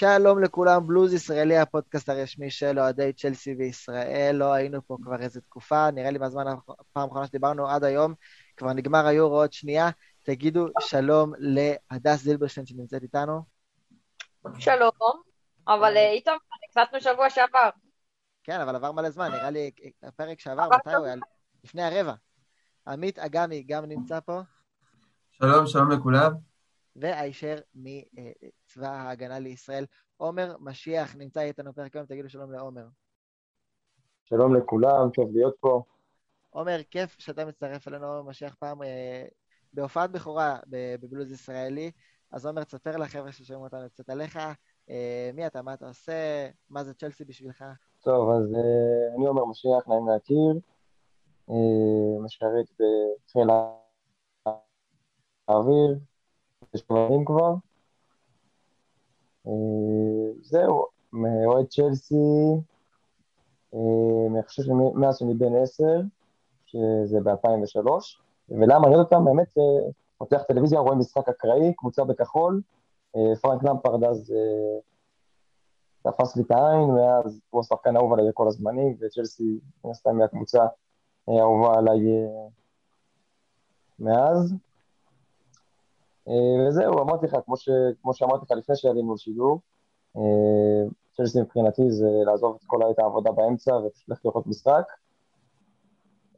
שלום לכולם, בלוז ישראלי, הפודקאסט הרשמי של אוהדי צ'לסי וישראל. לא היינו פה כבר איזה תקופה, נראה לי מהזמן הפעם האחרונה שדיברנו עד היום, כבר נגמר היורו עוד שנייה. תגידו שלום להדס זילברשטיין שנמצאת איתנו. שלום, אבל אה, איתמר, הקלטנו שבוע שעבר. כן, אבל עבר מלא זמן, נראה לי הפרק שעבר, מתי הוא היה? לפני הרבע. עמית אגמי גם נמצא פה. שלום, שלום לכולם. והישר מצבא ההגנה לישראל. עומר משיח נמצא איתנו פרק היום, תגידו שלום לעומר. שלום לכולם, טוב להיות פה. עומר, כיף שאתה מצטרף אלינו, עומר משיח פעם אה, בהופעת בכורה בבלוז ישראלי. אז עומר, תספר לחבר'ה ששומעים אותנו קצת עליך, אה, מי אתה, מה אתה עושה, מה זה צ'לסי בשבילך? טוב, אז אה, אני עומר משיח, נעים להכיר, משרת בחיל האוויר, דברים כבר. אה, זהו, אוהד צ'לסי, אה, אני חושב שמאז שאני בן עשר, שזה ב-2003, ולמה אני יודע אותם, באמת, אה, פותח טלוויזיה, רואה משחק אקראי, קבוצה בכחול, פרנק למפרד אז תפס לי את העין, מאז הוא השחקן האהוב עליי כל הזמנים, וצ'לסי, מן הסתם, היא הקבוצה האהובה עליי מאז. אה, וזהו, אמרתי לך, כמו, ש, כמו שאמרתי לך לפני שעלינו לשידור, אה, צ'לסי מבחינתי זה לעזוב את כל העת העבודה באמצע ופשוט ללכת לראות משחק.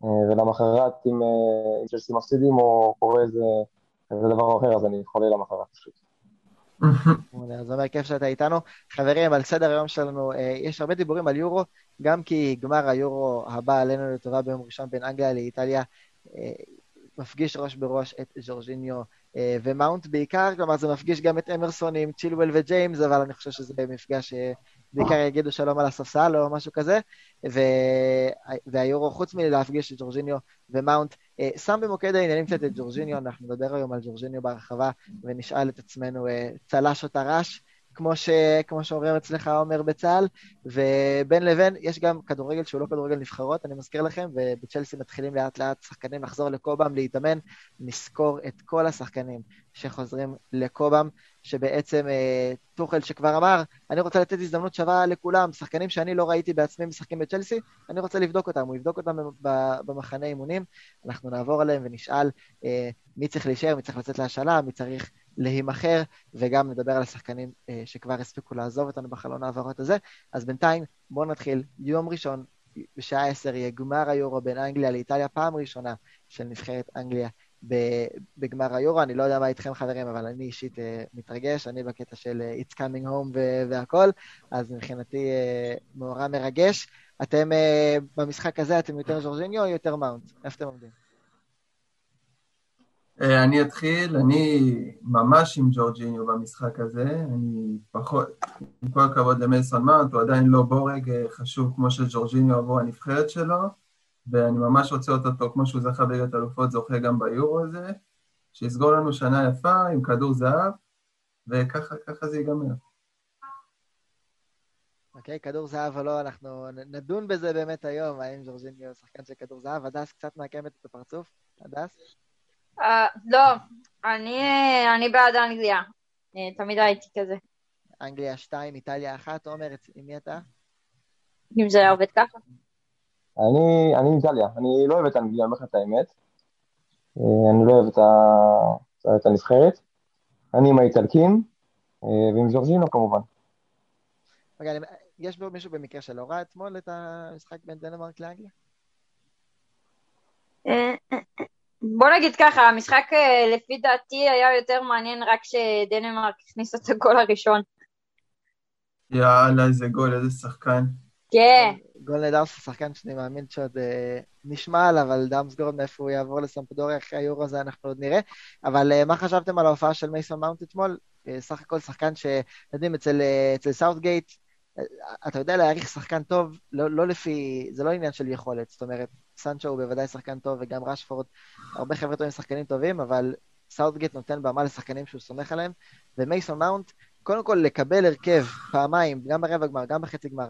אה, ולמחרת, אם, אם צ'לסי מפסידים או קורה איזה, איזה דבר אחר, אז אני חולה למחרת פשוט. אז אומר כיף שאתה איתנו. חברים, על סדר היום שלנו יש הרבה דיבורים על יורו, גם כי גמר היורו הבא עלינו לטובה ביום ראשון בין אנגליה לאיטליה מפגיש ראש בראש את ג'ורג'יניו אה, ומאונט בעיקר, כלומר זה מפגיש גם את אמרסון עם צ'ילואל וג'יימס, אבל אני חושב שזה מפגש שבעיקר יגידו שלום על הספסל או משהו כזה, ו... והיורו, חוץ מלהפגיש את ג'ורג'יניו ומאונט, אה, שם במוקד העניינים קצת את ג'ורג'יניו, אנחנו נדבר היום על ג'ורג'יניו בהרחבה, ונשאל את עצמנו, אה, צל"ש או טר"ש, כמו, ש... כמו שאומרים אצלך עומר בצה"ל, ובין לבין יש גם כדורגל שהוא לא כדורגל נבחרות, אני מזכיר לכם, ובצ'לסי מתחילים לאט לאט שחקנים לחזור לקובם, להתאמן, נזכור את כל השחקנים שחוזרים לקובם, שבעצם אה, טוחל שכבר אמר, אני רוצה לתת הזדמנות שווה לכולם, שחקנים שאני לא ראיתי בעצמי משחקים בצ'לסי, אני רוצה לבדוק אותם, הוא יבדוק אותם במחנה אימונים, אנחנו נעבור עליהם ונשאל אה, מי צריך להישאר, מי צריך לצאת להשאלה, מי צריך להימכר, וגם נדבר על השחקנים אה, שכבר הספיקו לעזוב אותנו בחלון העברות הזה. אז בינתיים, בואו נתחיל. יום ראשון, בשעה 10, יהיה גמר היורו בין אנגליה לאיטליה, פעם ראשונה של נבחרת אנגליה בגמר היורו. אני לא יודע מה איתכם, חברים, אבל אני אישית uh, מתרגש, אני בקטע של uh, It's coming home והכל, אז מבחינתי מאורע מרגש. אתם במשחק הזה, אתם יותר ז'ורג'יניו או יותר מאונט? איפה אתם עומדים? אה, אני אתחיל, אני ממש עם ג'ורג'יניו במשחק הזה, אני פחות, עם כל הכבוד למייסון מאונט, הוא עדיין לא בורג אה, חשוב כמו שג'ורג'יניו עבור הנבחרת שלו, ואני ממש רוצה אותו כמו שהוא זכה בליגת אלופות, זוכה גם ביורו הזה, שיסגור לנו שנה יפה עם כדור זהב, וככה זה ייגמר. אוקיי, okay, כדור זהב או לא, אנחנו נדון בזה באמת היום, האם ג'ורג'יניו שחקן של כדור זהב. הדס קצת מעקמת את הפרצוף, הדס? אה, לא, אני בעד אנגליה. אה, תמיד הייתי כזה. אנגליה 2, איטליה 1, עומר, עם מי אתה? אם זה עובד ככה. אני, אני איטליה, אני לא אוהב את אנגליה, אני אומר לך את האמת. אה, אני לא אוהב את הנבחרת. אני עם האיטלקים, ועם ז'ורג'ינו כמובן. רגע, יש פה מישהו במקרה שלא ראה אתמול את המשחק בין דנמרק לאנגליה? בוא נגיד ככה, המשחק אה, לפי דעתי היה יותר מעניין רק כשדנמרק הכניס את הגול הראשון. יאללה, איזה גול, איזה שחקן. כן. גול נהדר של שחקן שאני מאמין שעוד אה, נשמע עליו, אבל דאמסגורד מאיפה הוא יעבור לסמפדוריה אחרי היורו הזה אנחנו עוד נראה. אבל אה, מה חשבתם על ההופעה של מייסון מאונט אתמול? אה, סך הכל שחקן שיודעים, אצל, אה, אצל סאוטגייט, אה, אתה יודע להעריך שחקן טוב, לא, לא לפי, זה לא עניין של יכולת, זאת אומרת, סנצ'ו הוא בוודאי שחקן טוב, וגם רשפורד, הרבה חבר'ה טובים שחקנים טובים, אבל סאוטגייט נותן במה לשחקנים שהוא סומך עליהם, ומייסון מאונט, קודם כל לקבל הרכב פעמיים, גם ברבע גמר, גם בחצי גמר,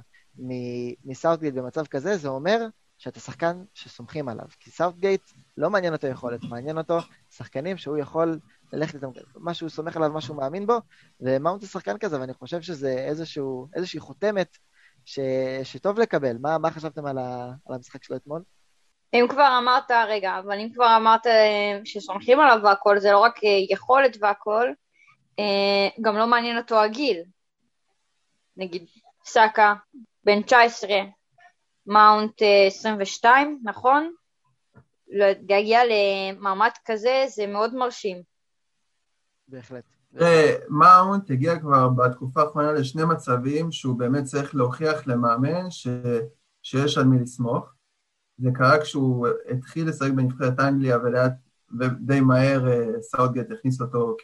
מסאוטגייט במצב כזה, זה אומר שאתה שחקן שסומכים עליו. כי סאוטגייט לא מעניין אותו יכולת, מעניין אותו שחקנים שהוא יכול ללכת איתם, מה שהוא סומך עליו, מה שהוא מאמין בו, ומאונט זה שחקן כזה, ואני חושב שזה איזשהו, איזושהי חותמת ש, שטוב לקבל. מה, מה חשבתם על, ה, על המשחק שלו אתמול? אם כבר אמרת, רגע, אבל אם כבר אמרת אה, שסומכים עליו והכל, זה לא רק אה, יכולת והכל, אה, גם לא מעניין אותו הגיל. נגיד, סאקה, בן 19, מאונט 22, נכון? להגיע למעמד כזה זה מאוד מרשים. בהחלט. מאונט הגיע כבר בתקופה האחרונה לשני מצבים שהוא באמת צריך להוכיח למאמן ש... שיש על מי לסמוך. זה קרה כשהוא התחיל לשחק בנבחרת אנגליה ולאט, ודי מהר אה, סאוטגייט הכניס אותו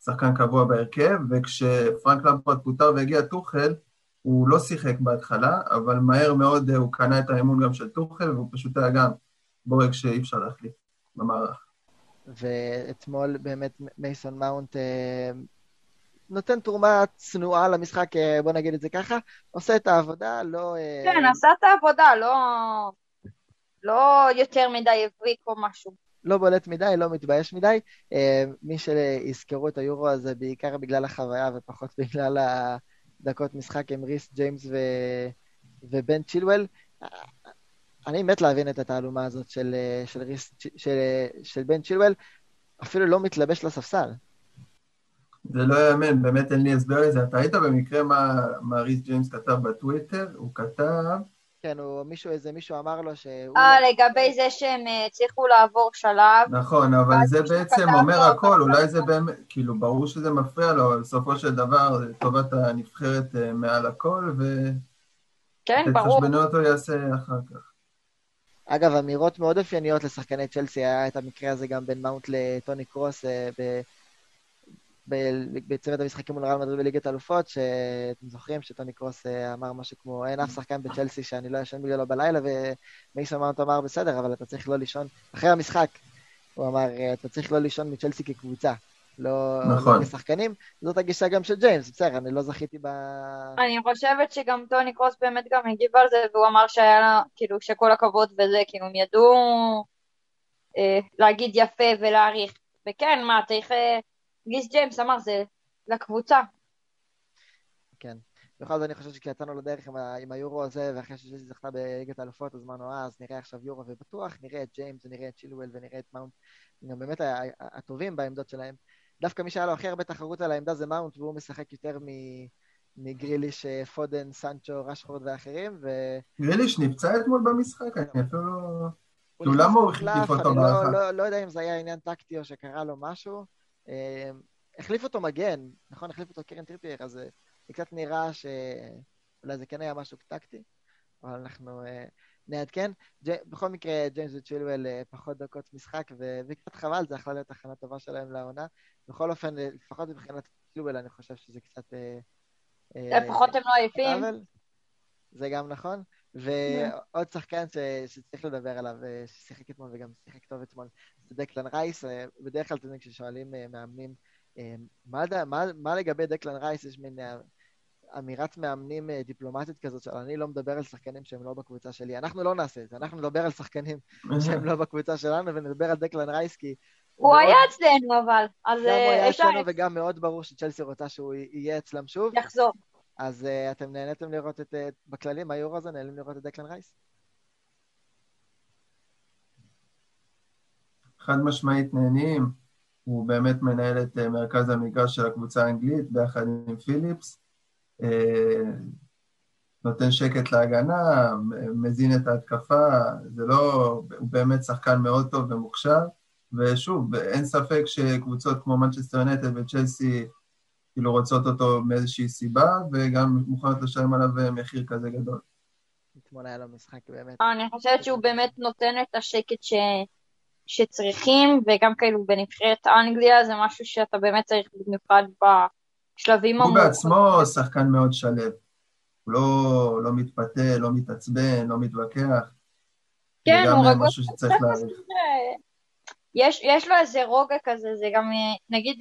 כשחקן קבוע בהרכב, וכשפרנק למפרד פוטר והגיע טוחל, הוא לא שיחק בהתחלה, אבל מהר מאוד אה, הוא קנה את האמון גם של טוחל, והוא פשוט היה גם בורג שאי אפשר להחליף במערך. ואתמול באמת מייסון מאונט אה, נותן תרומה צנועה למשחק, אה, בוא נגיד את זה ככה, עושה את העבודה, לא... אה, כן, עשה את העבודה, לא, לא יותר מדי הבריק או משהו. לא בולט מדי, לא מתבייש מדי. אה, מי שיזכרו את היורו הזה בעיקר בגלל החוויה ופחות בגלל הדקות משחק עם ריס ג'יימס ו... ובן צ'ילואל. אני מת להבין את התעלומה הזאת של, של, ריס, של, של בן צ'ילואל, אפילו לא מתלבש לספסל. זה לא יאמן, באמת אין לי הסבר לזה. אתה ראית במקרה מה, מה ריס ג'יימס כתב בטוויטר? הוא כתב... כן, הוא, מישהו, איזה מישהו אמר לו שהוא... אה, לגבי זה שהם אה, הצליחו לעבור שלב. נכון, אבל זה בעצם אומר הכל, אולי זה באמת, כאילו, ברור שזה מפריע לו, אבל בסופו של דבר, טובת הנבחרת אה, מעל הכל, ו... כן, ברור. תתחשבנו אותו יעשה אחר כך. אגב, אמירות מאוד אופייניות לשחקני צ'לסי, היה את המקרה הזה גם בין מאונט לטוני קרוס אה, בצוות המשחקים מול רעל מדריד בליגת אלופות, שאתם זוכרים שטוני קרוס אה, אמר משהו כמו, אין אף שחקן בצ'לסי שאני לא ישן בגללו בלילה, ומייסון מאונט אמר, בסדר, אבל אתה צריך לא לישון, אחרי המשחק, הוא אמר, אתה צריך לא לישון מצ'לסי כקבוצה, לא, לא נכון. לא כשחקנים. זאת הגישה גם של ג'יימס, בסדר, אני לא זכיתי ב... אני חושבת שגם טוני קרוס באמת גם הגיב על זה, והוא אמר שהיה לה, כאילו, שכל הכבוד וזה, כאילו, הם ידעו אה, להגיד יפה ולהעריך. וכן, מה, צריך... אה, ריס ג'יימס אמר, זה לקבוצה. כן. בכל זאת אני חושב שכשיצאנו לדרך עם, ה- עם היורו הזה, ואחרי שצ'לסי זכתה בליגת האלופות, אז אמרנו, אה, אז נראה עכשיו יורו, ובטוח נראה את ג'יימס, ונראה את צ'ילואל, ונראה את מאונט, גם באמת הטובים בעמדות שלהם. דווקא מי שהיה לו הכי הרבה תחרות על העמדה זה מאונט, והוא משחק יותר מ... מגריליש, אה, פודן, סנצ'ו, רשפורד ואחרים, ו... גריליש נפצע אתמול במשחק? אני אפילו לא... כאילו למה הוא החליף אותו באחת? לא, לא, לא יודע אם זה היה עניין טקטי או שקרה לו משהו. אה, החליף אותו מגן, נכון? החליף אותו קירן טריפייר, אז זה קצת נראה שאולי זה כן היה משהו טקטי, אבל אנחנו נעדכן. בכל מקרה, ג'יימס וצ'ילואל פחות דקות משחק, וקצת חבל, זה יכלה להיות הכנה טובה שלהם לעונה. בכל אופן, לפחות מבחינת צ'ילואל, אני חושב שזה קצת... לפחות הם לא עייפים. זה גם נכון. ועוד שחקן שצריך לדבר עליו, ששיחק אתמול וגם שיחק טוב אתמול, דקלן רייס. בדרך כלל, אתם יודעים, כששואלים מאמנים, מה לגבי דקלן רייס, יש מין אמירת מאמנים אה, דיפלומטית כזאת, של אני לא מדבר על שחקנים שהם לא בקבוצה שלי. אנחנו לא נעשה את זה, אנחנו נדבר על שחקנים שהם לא בקבוצה שלנו, ונדבר על דקלן רייס, כי... הוא היה אצלנו אבל, אז... גם הוא היה אצלנו וגם מאוד ברור שצ'לסי רוצה שהוא יהיה אצלם שוב. יחזור. אז uh, אתם נהניתם לראות את, uh, בכללים, היורו הזה, נהנים לראות את דקלן רייס? חד משמעית נהנים. הוא באמת מנהל את מרכז המגרש של הקבוצה האנגלית ביחד עם פיליפס. אה, נותן שקט להגנה, מזין את ההתקפה, זה לא, הוא באמת שחקן מאוד טוב ומוכשר, ושוב, אין ספק שקבוצות כמו מנצ'סטר נטל וצ'לסי כאילו רוצות אותו מאיזושהי סיבה, וגם מוכנות לשלם עליו מחיר כזה גדול. אתמול היה לו משחק באמת. אני חושבת שהוא באמת נותן את השקט ש... שצריכים, וגם כאילו בנבחרת אנגליה זה משהו שאתה באמת צריך במיוחד ב... שלבים הוא בעצמו שחקן מאוד שלו. הוא לא, לא מתפתה, לא מתעצבן, לא מתווכח. כן, הוא רגוע. זה גם משהו שצריך להעריך. יש, יש לו איזה רוגע כזה, זה גם, נגיד,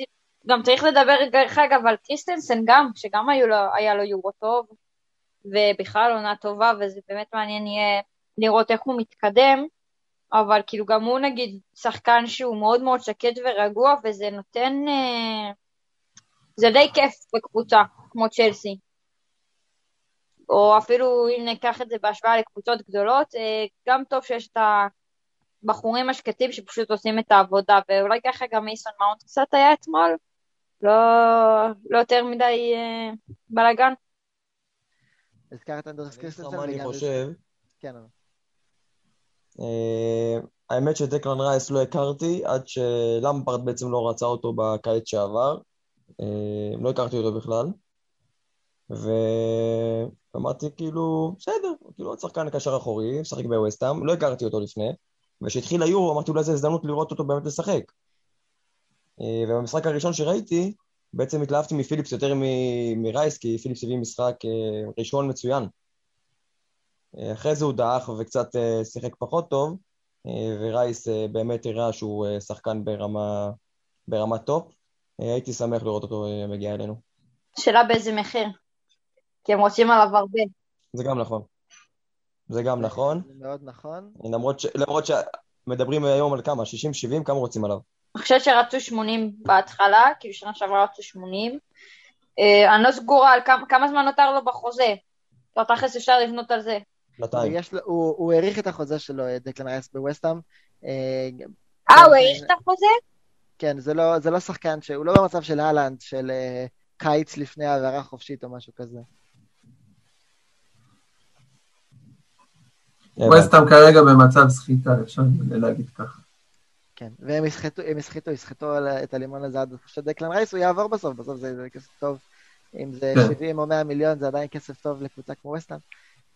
גם צריך לדבר, דרך אגב, על קריסטנסן גם, שגם היו לו, היה לו יורו טוב, ובכלל עונה טובה, וזה באמת מעניין יהיה לראות איך הוא מתקדם, אבל כאילו גם הוא נגיד שחקן שהוא מאוד מאוד שקט ורגוע, וזה נותן... אה, זה די כיף בקבוצה, כמו צ'לסי. או אפילו אם ניקח את זה בהשוואה לקבוצות גדולות, אה, גם טוב שיש את הבחורים השקטים שפשוט עושים את העבודה, ואולי ככה גם מייסון מאונט קצת היה אתמול, לא, לא יותר מדי אה, בלאגן. הזכרת אנדראס קריסטנסן אני. חושב? כן, אבל- האמת שדקלן רייס לא הכרתי עד שלמפרד בעצם לא רצה אותו בקיץ שעבר. אה, לא הכרתי אותו בכלל. ואמרתי כאילו, בסדר, כאילו עוד שחקן קשר אחורי, משחק בווסטהאם, לא הכרתי אותו לפני. וכשהתחיל היורו אמרתי אולי זו הזדמנות לראות אותו באמת לשחק. אה, ובמשחק הראשון שראיתי, בעצם התלהבתי מפיליפס יותר מרייס, כי פיליפס הביא משחק אה, ראשון מצוין. אה, אחרי זה הוא דעך וקצת אה, שיחק פחות טוב, אה, ורייס באמת הראה שהוא שחקן ברמה, ברמה טופ. הייתי שמח לראות אותו מגיע אלינו. שאלה באיזה מחיר. כי הם רוצים עליו הרבה. זה גם נכון. זה גם נכון, זה מאוד נכון. למרות, ש... למרות שמדברים היום על כמה? 60-70? כמה רוצים עליו? אני חושבת שרצו 80 בהתחלה, כאילו שנה שעברה רצו 80. אה, אני לא סגורה על כמה, כמה זמן נותר לו בחוזה. לא, תכלס אפשר לבנות על זה. שנתיים. הוא הוא האריך את החוזה שלו, אה, דקלן רייס בווסטהאם. אה, אה, כן, הוא האריך את החוזה? כן, זה לא, זה לא שחקן שהוא לא במצב של אהלנד, של אה, קיץ לפני העברה חופשית או משהו כזה. ווסטהאם כרגע במצב סחיטה, אפשר להגיד ככה. כן, והם יסחטו, הם יסחטו, את הלימון הזה עד שדקלן רייס, הוא יעבור בסוף, בסוף זה, זה כסף טוב. אם זה כן. 70 או 100 מיליון, זה עדיין כסף טוב לקבוצה כמו ווסטהאם.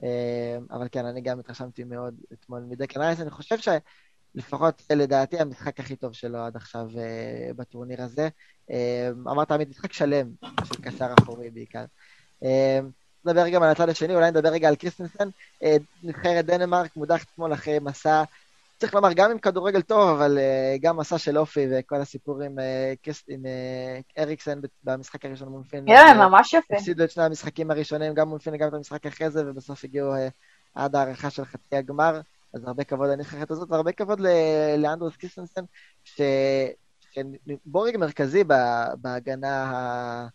אה, אבל כן, אני גם התרשמתי מאוד אתמול מדקלן רייס, אני חושב שלפחות לדעתי המשחק הכי טוב שלו עד עכשיו אה, בטורניר הזה. אה, אמרת עמית, משחק שלם של קשר אחורי בעיקר. אה, נדבר גם על הצד השני, אולי נדבר רגע על קריסטנסן. אה, נבחרת דנמרק מודחת אתמול אחרי מסע צריך לומר, גם עם כדורגל טוב, אבל אה, גם מסע של אופי וכל הסיפור עם, אה, עם אה, אריקסן במשחק הראשון מול פינלנד. יאללה, ממש יפה. הפסידו את שני המשחקים הראשונים, גם מול פינלנד, גם את המשחק אחרי זה, ובסוף הגיעו אה, עד הארכה של חצי הגמר. אז הרבה כבוד לנבחרת הזאת, והרבה כבוד לאנדראס קריסטנסן. שבורג מרכזי ב- בהגנה ה...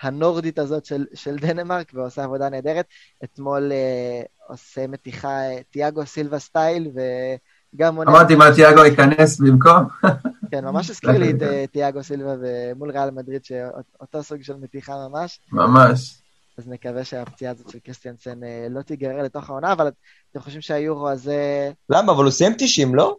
הנורדית הזאת של, של דנמרק, ועושה עבודה נהדרת. אתמול אה, עושה מתיחה תיאגו סילבה style, וגם מונה... אמרתי מה תיאגו ייכנס במקום? כן, ממש הזכיר לי את אה, תיאגו סילבה מול ריאל מדריד, שאותו סוג של מתיחה ממש. ממש. אז נקווה שהפציעה הזאת של קריסטיאנסן אה, לא תיגרר לתוך העונה, אבל אתם חושבים שהיורו הזה... למה? אבל הוא סיים 90, לא?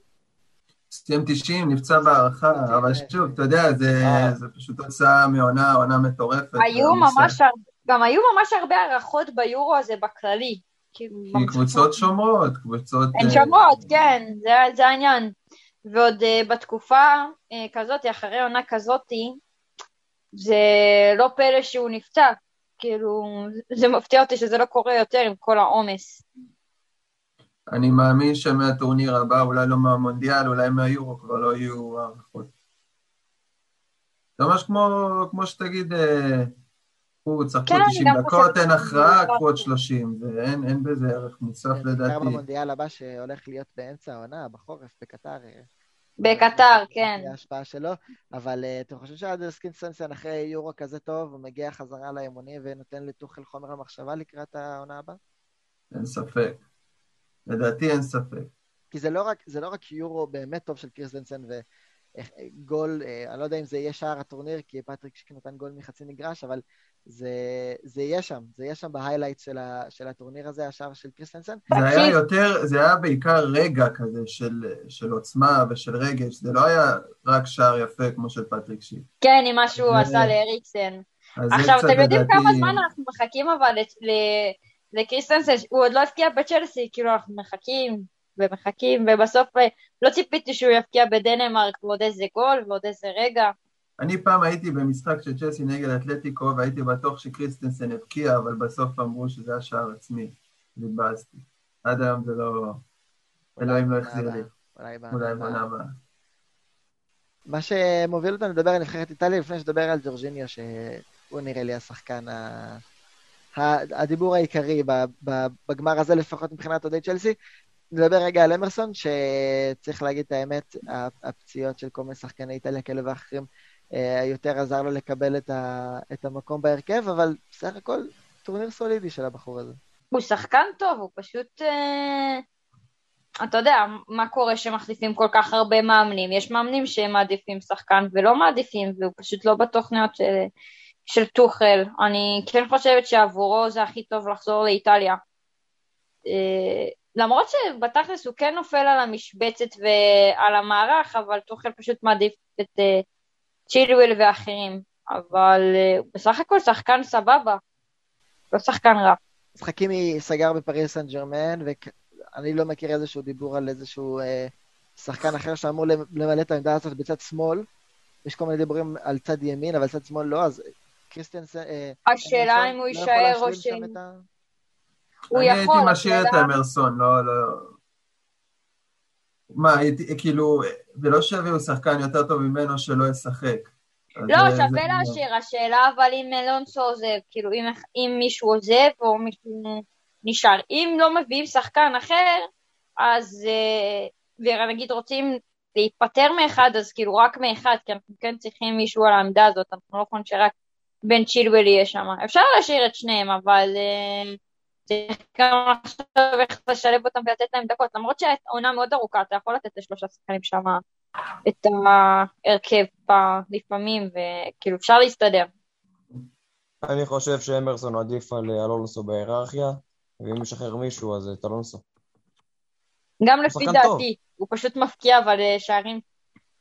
סיים 90, נפצע בהערכה, אבל שוב, אתה יודע, זה אה. זה פשוט תוצאה מעונה, עונה מטורפת. היו ממש, הר- גם היו ממש הרבה הערכות ביורו הזה בכללי. כאילו, כי קבוצות שומרות, קבוצות... הן אה, שומרות, כן, זה, זה העניין. ועוד uh, בתקופה uh, כזאת, אחרי עונה כזאתי, זה לא פלא שהוא נפצע. כאילו, זה מפתיע אותי שזה לא קורה יותר עם כל העומס. אני מאמין שמהטורניר הבא, אולי לא מהמונדיאל, אולי מהיורו, כבר לא יהיו הערכות. זה ממש כמו, כמו שתגיד, אה, קחו, צחקו כן, אני 90 גם דקות, אין הכרעה, דבר קחו עוד טוב. 30, ואין אין בזה ערך מוסף בעיקר לדעתי. במונדיאל הבא שהולך להיות באמצע העונה, בחורף, בקטאר. אה, בקטאר, כן. תהיה ההשפעה שלו, אבל אה, אתם חושבים שאנדרס קיסטיאנסן אחרי יורו כזה טוב, הוא מגיע חזרה לאימונים ונותן לטוחל חומר למחשבה לקראת העונה הבאה? אין ספק. לדעתי אין ספק. כי זה לא רק, זה לא רק יורו באמת טוב של קריסטנסן וגול, אה, אני לא יודע אם זה יהיה שער הטורניר, כי פטריק שיק נתן גול מחצי מגרש, אבל זה, זה יהיה שם, זה יהיה שם ב highlight של, ה, של הטורניר הזה, השער של קריסטנסן. זה היה. יותר, זה היה בעיקר רגע כזה של, של עוצמה ושל רגש, זה לא היה רק שער יפה כמו של פטריק שיק. כן, עם מה שהוא זה- עשה לאריקסן. עכשיו, אתם יודעים לדעתי- כמה זמן אנחנו מחכים אבל ל- ל- לקריסטנסן, הוא עוד לא הבקיע בצ'לסי, כאילו אנחנו מחכים ומחכים, ובסוף אה, לא ציפיתי שהוא יבקיע בדנמרק ועוד איזה גול ועוד איזה רגע. אני פעם הייתי במשחק של צ'לסי נגד אתלטיקו, והייתי בטוח שקריסטנסן הבקיע, אבל בסוף אמרו שזה היה שער עצמי. והתבאסתי. עד היום זה לא... אלוהים לא החזיר לי. אולי בעונה הבאה. מה שמוביל אותנו לדבר על נבחרת איטליה, לפני שנדבר על ג'ורג'יניו, שהוא נראה לי השחקן, ה... הדיבור העיקרי בגמר הזה, לפחות מבחינת אוהדי צ'לסי. נדבר רגע על אמרסון, שצריך להגיד את האמת, הפציעות של כל מיני שחקני איטליה כאלה ואחרים, יותר עזר לו לקבל את, ה, את המקום בהרכב, אבל בסך הכל טורניר סולידי של הבחור הזה. הוא שחקן טוב, הוא פשוט... אה, אתה יודע, מה קורה שמחליפים כל כך הרבה מאמנים? יש מאמנים שמעדיפים שחקן ולא מעדיפים, והוא פשוט לא בתוכניות של, של טוחל. אני כן חושבת שעבורו זה הכי טוב לחזור לאיטליה. אה, למרות שבתכלס הוא כן נופל על המשבצת ועל המערך, אבל טוחל פשוט מעדיף את uh, צ'ילואל ואחרים. אבל uh, בסך הכל שחקן סבבה, לא שחקן רע. אז חכימי סגר בפריס סן ג'רמן, ואני לא מכיר איזשהו דיבור על איזשהו אה, שחקן אחר שאמור למלא את העמדה הזאת בצד שמאל. יש כל מיני דיבורים על צד ימין, אבל צד שמאל לא, אז קריסטיאנס... אה, השאלה אם הוא לא יישאר או ש... הוא יכול, אני הייתי משאיר את אמרסון, לא, לא... מה, כאילו, ולא שיביאו שחקן יותר טוב ממנו שלא ישחק. לא, שווה להשאיר, השאלה אבל אם אלונסו עוזב, כאילו אם, אם מישהו עוזב או מישהו נשאר. אם לא מביאים שחקן אחר, אז, אה, ונגיד רוצים להיפטר מאחד, אז כאילו רק מאחד, כי אנחנו כן צריכים מישהו על העמדה הזאת, אנחנו לא יכולים שרק בן צ'ילואל יהיה שם. אפשר להשאיר את שניהם, אבל אה, צריך גם לחשוב איך לשלב אותם ולתת להם דקות, למרות שהעונה מאוד ארוכה, אתה יכול לתת לשלושה שחקנים שם את ההרכב לפעמים, וכאילו אפשר להסתדר. אני חושב שאמרסון עדיף על אלונסו בהיררכיה, ואם משחרר מישהו אז את אלונסו. גם לפי דעתי, הוא פשוט מפקיע אבל אה, שערים.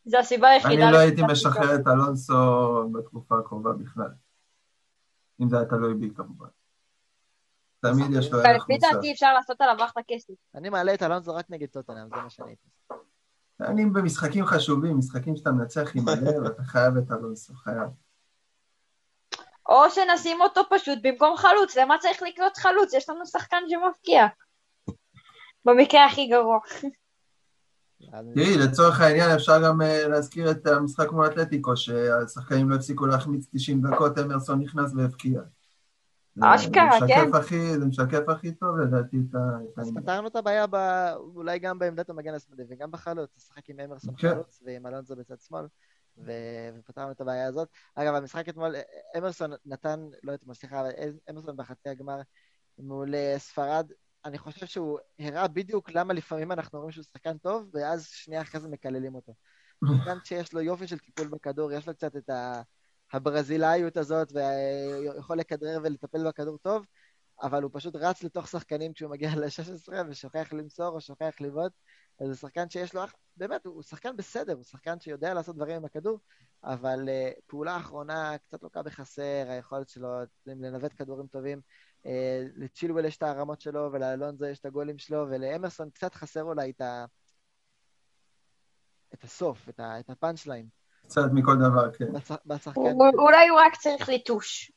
זו הסיבה היחידה. אני לא הייתי משחרר את אלונסו בתקופה הקרובה בכלל. אם זה היה תלוי בי כמובן. תמיד יש לו ערך מוסף. לפי דעתי אפשר לעשות עליו אחלה כסף. אני מעלה את אלונסו רק נגד טוטנאם, זה מה שאני הייתי. אני במשחקים חשובים, משחקים שאתה מנצח עם הלב, אתה חייב את אלונסו, חייב. או שנשים אותו פשוט במקום חלוץ, למה צריך לקנות חלוץ? יש לנו שחקן שמפקיע. במקרה הכי גרוע. תראי, לצורך העניין אפשר גם uh, להזכיר את המשחק מול אתלטיקו, שהשחקנים לא הפסיקו להחמיץ 90 דקות, אמרסון נכנס והפקיע. אשכרה, כן. זה משקף הכי טוב לדעתי את העניין. אז פתרנו את הבעיה אולי גם בעמדת המגן השמאלי וגם בחלוץ, לשחק עם אמרסון כן. חלוץ ועם אלונזו בצד שמאל, ופתרנו את הבעיה הזאת. אגב, המשחק אתמול, אמרסון נתן, לא אתמול, סליחה, אבל אמרסון בחצי הגמר מול אה, ספרד, אני חושב שהוא הראה בדיוק למה לפעמים אנחנו אומרים שהוא שחקן טוב, ואז שנייה אחרי זה מקללים אותו. שחקן שיש לו יופי של טיפול בכדור, יש לו קצת את ה... הברזילאיות הזאת, ויכול לכדרר ולטפל בכדור טוב, אבל הוא פשוט רץ לתוך שחקנים כשהוא מגיע ל-16 ושוכח למסור או שוכח לבעוט. אז זה שחקן שיש לו, באמת, הוא שחקן בסדר, הוא שחקן שיודע לעשות דברים עם הכדור, אבל uh, פעולה אחרונה קצת לוקה בחסר, היכולת שלו לנווט כדורים טובים. Uh, לצ'ילואל יש את הרמות שלו, ולאלונזו יש את הגולים שלו, ולאמרסון קצת חסר אולי את, ה... את הסוף, את, ה... את הפאנצ' ליין. קצת מכל דבר, כן. בשחקן. אולי הוא רק צריך ליטוש.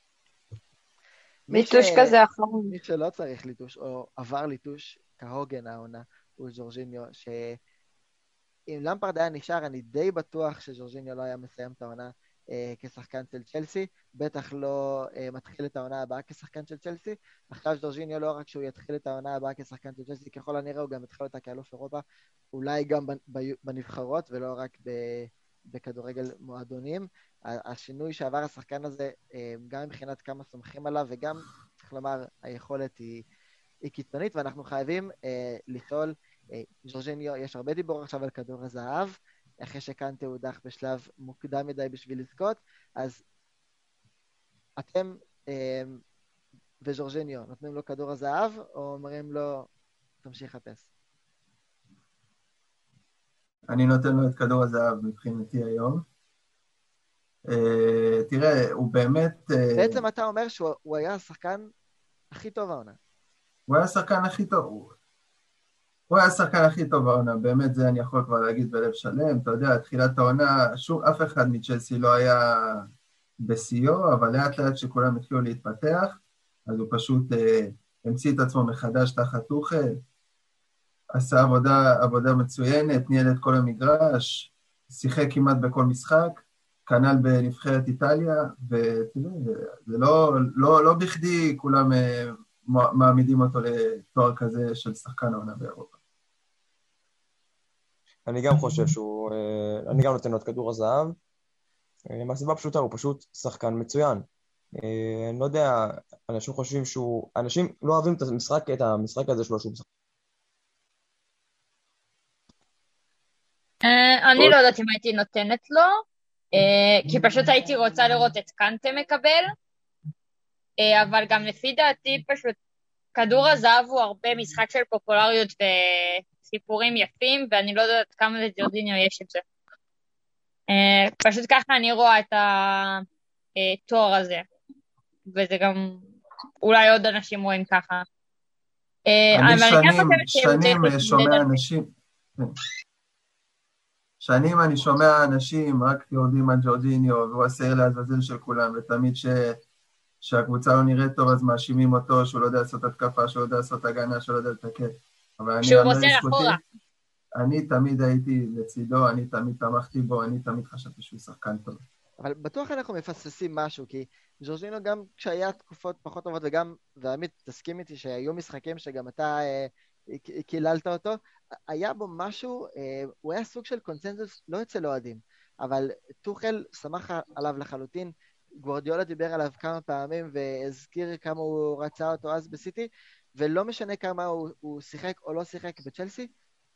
ליטוש כזה אחרון. מי שלא צריך ליטוש, או עבר ליטוש כהוגן העונה, הוא ז'ורג'יניו, שאם למפרד היה נשאר, אני די בטוח שז'ורג'יניו לא היה מסיים את העונה אה, כשחקן של צ'לסי, בטח לא אה, מתחיל את העונה הבאה כשחקן של צ'לסי. עכשיו ז'ורג'יניו לא רק שהוא יתחיל את העונה הבאה כשחקן של צ'לסי, ככל הנראה הוא גם יתחיל אותה כאלוף אירופה, אולי גם בנבחרות ולא רק ב... בכדורגל מועדונים. השינוי שעבר השחקן הזה, אה, גם מבחינת כמה סומכים עליו, וגם, צריך לומר, היכולת היא, היא קיצונית, ואנחנו חייבים אה, לשאול, אה, ז'ורג'יניו, יש הרבה דיבור עכשיו על כדור הזהב, אחרי שקנטה הודח בשלב מוקדם מדי בשביל לזכות, אז אתם אה, וז'ורג'יניו נותנים לו כדור הזהב, או אומרים לו, תמשיך לחפש? אני נותן לו את כדור הזהב מבחינתי היום. Uh, תראה, הוא באמת... Uh, בעצם אתה אומר שהוא היה השחקן הכי טוב העונה. הוא היה השחקן הכי טוב. הוא, היה השחקן הכי טוב העונה, באמת זה אני יכול כבר להגיד בלב שלם. אתה יודע, תחילת העונה, שוב, אף אחד מצ'לסי לא היה בשיאו, אבל לאט לאט כשכולם התחילו להתפתח, אז הוא פשוט uh, המציא את עצמו מחדש תחת טוחל. עשה עבודה, עבודה מצוינת, ניהל את כל המגרש, שיחק כמעט בכל משחק, כנ"ל בנבחרת איטליה, ותראו, זה לא, לא, לא בכדי כולם אה, מעמידים אותו לתואר כזה של שחקן העונה באירופה. אני גם חושב שהוא... אה, אני גם נותן לו את כדור הזהב. אה, מהסיבה הפשוטה, הוא פשוט שחקן מצוין. אני לא יודע, אנשים חושבים שהוא... אנשים לא אוהבים את המשחק, את המשחק הזה שלו שהוא משחק. אני לא יודעת אם הייתי נותנת לו, אה, כי פשוט הייתי רוצה לראות את קנטה מקבל, אה, אבל גם לפי דעתי פשוט כדור הזהב הוא הרבה משחק של פופולריות וסיפורים יפים, ואני לא יודעת כמה לג'ורדיניו יש את זה. אה, פשוט ככה אני רואה את התואר הזה, וזה גם, אולי עוד אנשים רואים ככה. אה, אני כן שנים, אה, שומע אנשים. שנים אני שומע אנשים רק יורדים על ג'ורג'יניו, והוא השעיר לעזאזל של כולם, ותמיד ש... שהקבוצה לא נראית טוב, אז מאשימים אותו שהוא לא יודע לעשות התקפה, שהוא לא יודע לעשות הגנה, שהוא לא יודע לתקן. אבל אני שהוא אומר מוסר אחורה. אני תמיד הייתי לצידו, אני תמיד תמכתי בו, אני תמיד חשבתי שהוא שחקן טוב. אבל בטוח אנחנו מפספסים משהו, כי ז'ורג'ינו גם כשהיה תקופות פחות טובות, וגם, ועמית, תסכים איתי שהיו משחקים שגם אתה אה, קיללת אותו, היה בו משהו, אה, הוא היה סוג של קונצנזוס לא אצל אוהדים, אבל טוחל שמח עליו לחלוטין, גוורדיולה דיבר עליו כמה פעמים והזכיר כמה הוא רצה אותו אז בסיטי, ולא משנה כמה הוא, הוא שיחק או לא שיחק בצ'לסי,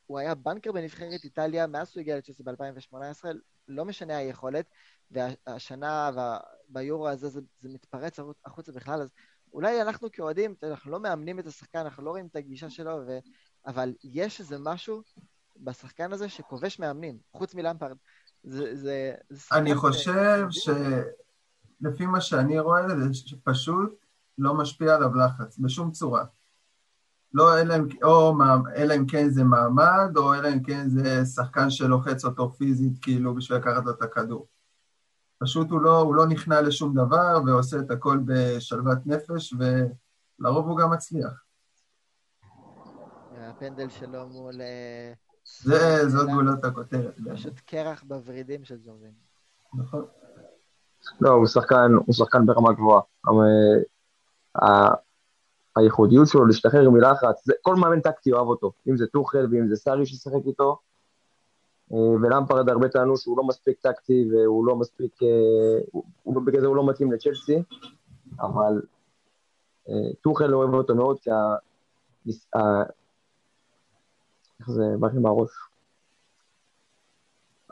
הוא היה בנקר בנבחרת איטליה מאז שהוא הגיע לצ'לסי ב-2018, לא משנה היכולת, והשנה וה- ביורו הזה זה, זה מתפרץ החוצה בכלל, אז אולי אנחנו כאוהדים, אנחנו לא מאמנים את השחקן, אנחנו לא רואים את הגישה שלו, ו... אבל יש איזה משהו בשחקן הזה שכובש מאמנים, חוץ מלמפרד. זה, זה, זה אני ש- חושב מדהים. שלפי מה שאני רואה, זה שפשוט לא משפיע עליו לחץ, בשום צורה. לא, אלא אם, או, אלא אם כן זה מעמד, או אלא אם כן זה שחקן שלוחץ אותו פיזית, כאילו, בשביל לקחת לו את הכדור. פשוט הוא לא, הוא לא נכנע לשום דבר, ועושה את הכל בשלוות נפש, ולרוב הוא גם מצליח. הפנדל שלו מול... אה, זה, זאת גולות הכותרת. פשוט קרח בוורידים של ג'ורג'ין. נכון. לא, הוא שחקן, הוא שחקן ברמה גבוהה. אה, הייחודיות שלו להשתחרר מלחץ, זה, כל מאמן טקטי אוהב אותו, אם זה טוחל ואם זה סארי שישחק איתו, אה, ולמפרד הרבה טענו שהוא לא מספיק טקטי והוא לא מספיק, הוא, הוא, בגלל זה הוא לא מתאים לצ'לסי, אבל טוחל אוהב אותו מאוד, כי איך זה בא לי מהראש?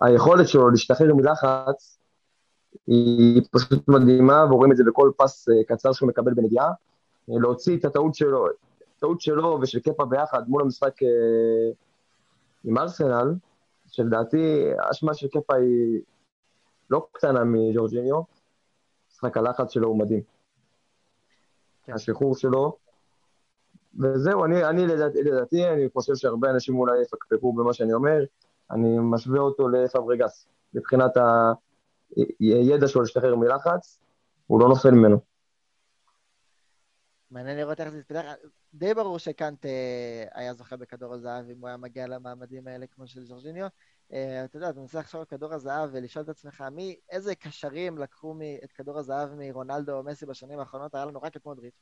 היכולת שלו להשתחרר מלחץ היא פשוט מדהימה, ורואים את זה בכל פס אה, קצר שהוא מקבל בנגיעה. אה, להוציא את הטעות שלו, טעות שלו ושל קפה ביחד מול המשחק אה, עם ארסנל, שלדעתי האשמה של קפה היא לא קטנה מג'ורג'יניו, משחק הלחץ שלו הוא מדהים. כן. השחרור שלו, וזהו, אני, אני לדעתי, לדעתי, אני חושב שהרבה אנשים אולי יפקפקו במה שאני אומר, אני משווה אותו לפברגס, מבחינת הידע שלו להשתחרר מלחץ, הוא לא נופל ממנו. מעניין לראות איך זה יתפתח. די ברור שקאנט אה, היה זוכה בכדור הזהב אם הוא היה מגיע למעמדים האלה כמו של ז'ורג'יניו. אה, אתה יודע, אתה מנסה לחשוב על כדור הזהב ולשאול את עצמך, מי, איזה קשרים לקחו מ- את כדור הזהב מרונלדו או מסי בשנים האחרונות? היה לנו רק את מודריץ'.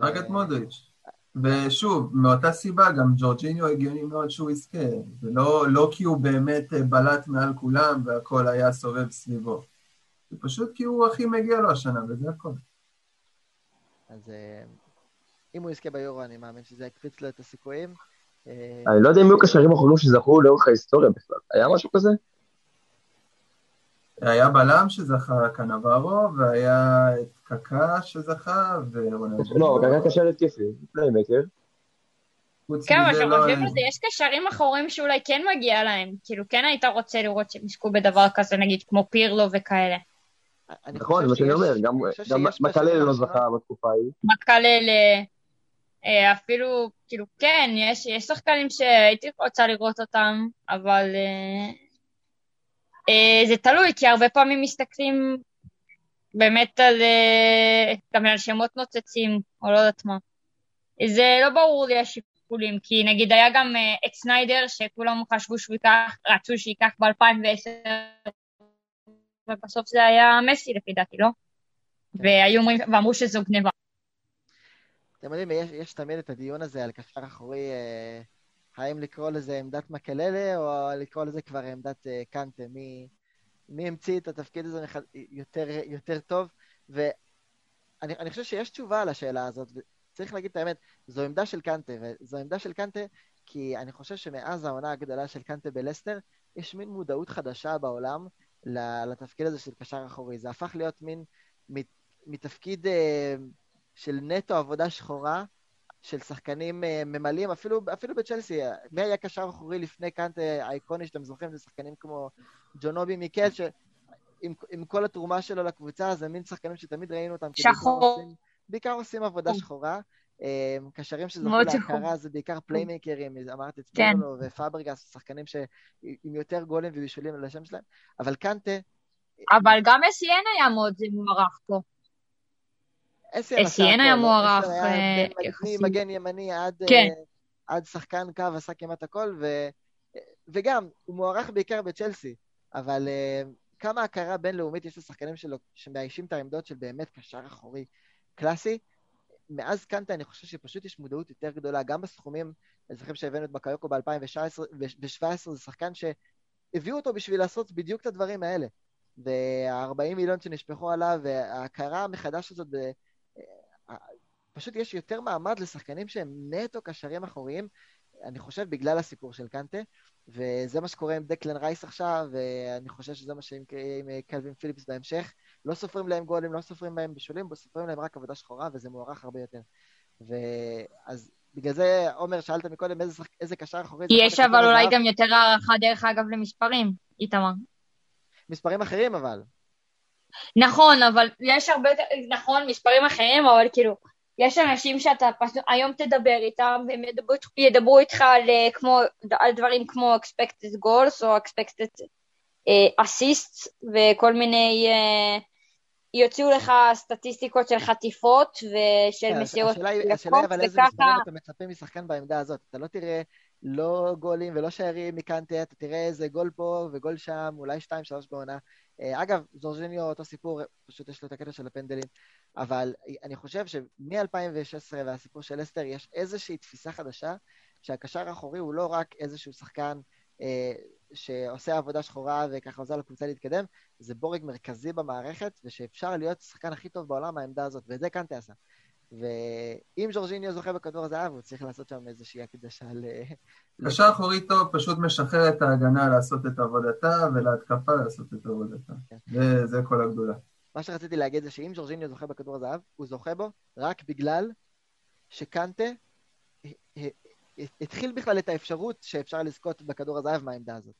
רק ו- את מודריץ'. ושוב, מאותה סיבה, גם ג'ורג'יניו הגיוני מאוד שהוא יזכה. ולא לא כי הוא באמת אה, בלט מעל כולם והכל היה סובב סביבו. זה פשוט כי הוא הכי מגיע לו השנה, וזה הכל. אז אה, אם הוא יזכה ביורו, אני מאמין שזה יקפיץ לו את הסיכויים. אה, אני לא יודע אם היו קשרים אחרונים שזכו לאורך ההיסטוריה בכלל. היה משהו כזה? היה בלם שזכה קנברו, והיה את קקה שזכה, ורונלדו. לא, קקה קשר התקפי, פליימקר. כן, אבל לא כשחושבים היה- על זה, יש קשרים אחורים שאולי כן מגיע להם. כאילו, כן היית רוצה לראות שהם יזכו בדבר כזה, נגיד, כמו פירלו וכאלה. נכון, זה מה שאני אומר, גם מקלל לא זכה בתקופה ההיא. מקלל, אה, אפילו, כאילו, כן, יש, יש שחקנים שהייתי רוצה לראות אותם, אבל אה, זה תלוי, כי הרבה פעמים מסתכלים באמת על, אה, גם על שמות נוצצים, או לא יודעת מה. זה לא ברור לי השיקולים, כי נגיד היה גם אה, את סניידר, שכולם חשבו שהוא ייקח, רצו שייקח ב-2010, ובסוף זה היה מסי לפי דעתי, לא? והיו אומרים, ואמרו שזו גניבה. אתם יודעים, יש, יש תמיד את הדיון הזה על קשר אחורי אה, האם לקרוא לזה עמדת מקללה, או לקרוא לזה כבר עמדת אה, קנטה? מי, מי המציא את התפקיד הזה יותר, יותר טוב? ואני חושב שיש תשובה על השאלה הזאת, וצריך להגיד את האמת, זו עמדה של קנטה, וזו עמדה של קנטה כי אני חושב שמאז העונה הגדולה של קנטה בלסטר, יש מין מודעות חדשה בעולם לתפקיד הזה של קשר אחורי. זה הפך להיות מין מתפקיד אה, של נטו עבודה שחורה, של שחקנים אה, ממלאים, אפילו, אפילו בצ'לסי, מי היה קשר אחורי לפני קאנט האיקוני שאתם זוכרים? זה שחקנים כמו ג'ונובי מיקל, שעם כל התרומה שלו לקבוצה, זה מין שחקנים שתמיד ראינו אותם. שחור. בעיקר עושים עבודה שחורה. אה, קשרים שזוכו להכרה זה בעיקר פליימייקרים, אמרתי, צפרנו כן. ופאברגס, שחקנים עם יותר גולים ובישולים על השם שלהם, אבל קנטה... אבל גם אסיין היה מאוד מוערך פה. אסיין היה מוערך יחסית. מגן ימני עד, כן. uh, עד שחקן קו עשה כמעט הכל, ו, וגם, הוא מוערך בעיקר בצ'לסי, אבל uh, כמה הכרה בינלאומית יש לשחקנים שלו שמאיישים את העמדות של באמת קשר אחורי קלאסי. מאז קנטה אני חושב שפשוט יש מודעות יותר גדולה, גם בסכומים, אני זוכר שהבאנו את בקיוקו ב-2017, זה שחקן שהביאו אותו בשביל לעשות בדיוק את הדברים האלה. וה-40 מיליון שנשפכו עליו, וההכרה מחדש הזאת. פשוט יש יותר מעמד לשחקנים שהם נטו קשרים אחוריים, אני חושב בגלל הסיפור של קנטה, וזה מה שקורה עם דקלן רייס עכשיו, ואני חושב שזה מה שיקרה עם קלווין פיליפס בהמשך. לא סופרים להם גולים, לא סופרים להם בישולים, סופרים להם רק עבודה שחורה, וזה מוערך הרבה יותר. ואז בגלל זה, עומר, שאלת מקודם איזה, איזה קשר אחורי... יש אבל אולי גם יותר הערכה, דרך אגב, למספרים, איתמר. מספרים אחרים אבל. נכון, אבל יש הרבה, נכון, מספרים אחרים, אבל כאילו, יש אנשים שאתה פשוט, היום תדבר איתם, והם ידברו, ידברו איתך על, אה, כמו, על דברים כמו expected goals או expected uh, assists וכל מיני uh, יוציאו לך סטטיסטיקות של חטיפות ושל כן, מסירות השאלה היא אבל איזה מספרים אתה מצפה משחקן בעמדה הזאת. אתה לא תראה לא גולים ולא שערים מקנטה, אתה תראה איזה גול פה וגול שם, אולי שתיים, שלוש בעונה. אה, אגב, זורג'יניו אותו סיפור, פשוט יש לו את הקטע של הפנדלים, אבל אני חושב שמ-2016 והסיפור של אסטר יש איזושהי תפיסה חדשה, שהקשר האחורי הוא לא רק איזשהו שחקן אה, שעושה עבודה שחורה וככה עוזר לקבוצה להתקדם, זה בורג מרכזי במערכת, ושאפשר להיות השחקן הכי טוב בעולם מהעמדה הזאת, ואת זה קנטה עשה. ואם ז'ורג'יניו זוכה בכדור הזהב, הוא צריך לעשות שם איזושהי הקדשה ל... קשר אחורי טוב פשוט משחרר את ההגנה לעשות את עבודתה, ולהתקפה לעשות את עבודתה. כן. וזה כל הגדולה. מה שרציתי להגיד זה שאם ז'ורג'יניו זוכה בכדור הזהב, הוא זוכה בו רק בגלל שקנטה התחיל בכלל את האפשרות שאפשר לזכות בכדור הזהב מהעמדה הזאת.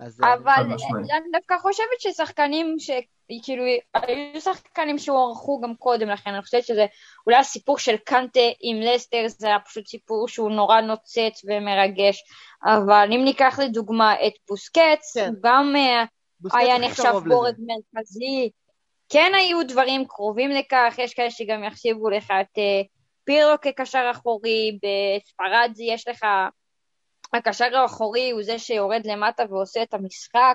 אז, אה, אבל אני דווקא חושבת ששחקנים שכאילו, היו שחקנים שהוערכו גם קודם לכן, אני חושבת שזה אולי הסיפור של קנטה עם לסטר זה היה פשוט סיפור שהוא נורא נוצץ ומרגש, אבל אם ניקח לדוגמה את בוסקץ, כן. גם אה, בוסקץ היה נחשב בורג מרכזי, כן היו דברים קרובים לכך, יש כאלה שגם יחשיבו לך את אה, פירו כקשר אחורי, בספרד יש לך, הקשר האחורי הוא זה שיורד למטה ועושה את המשחק.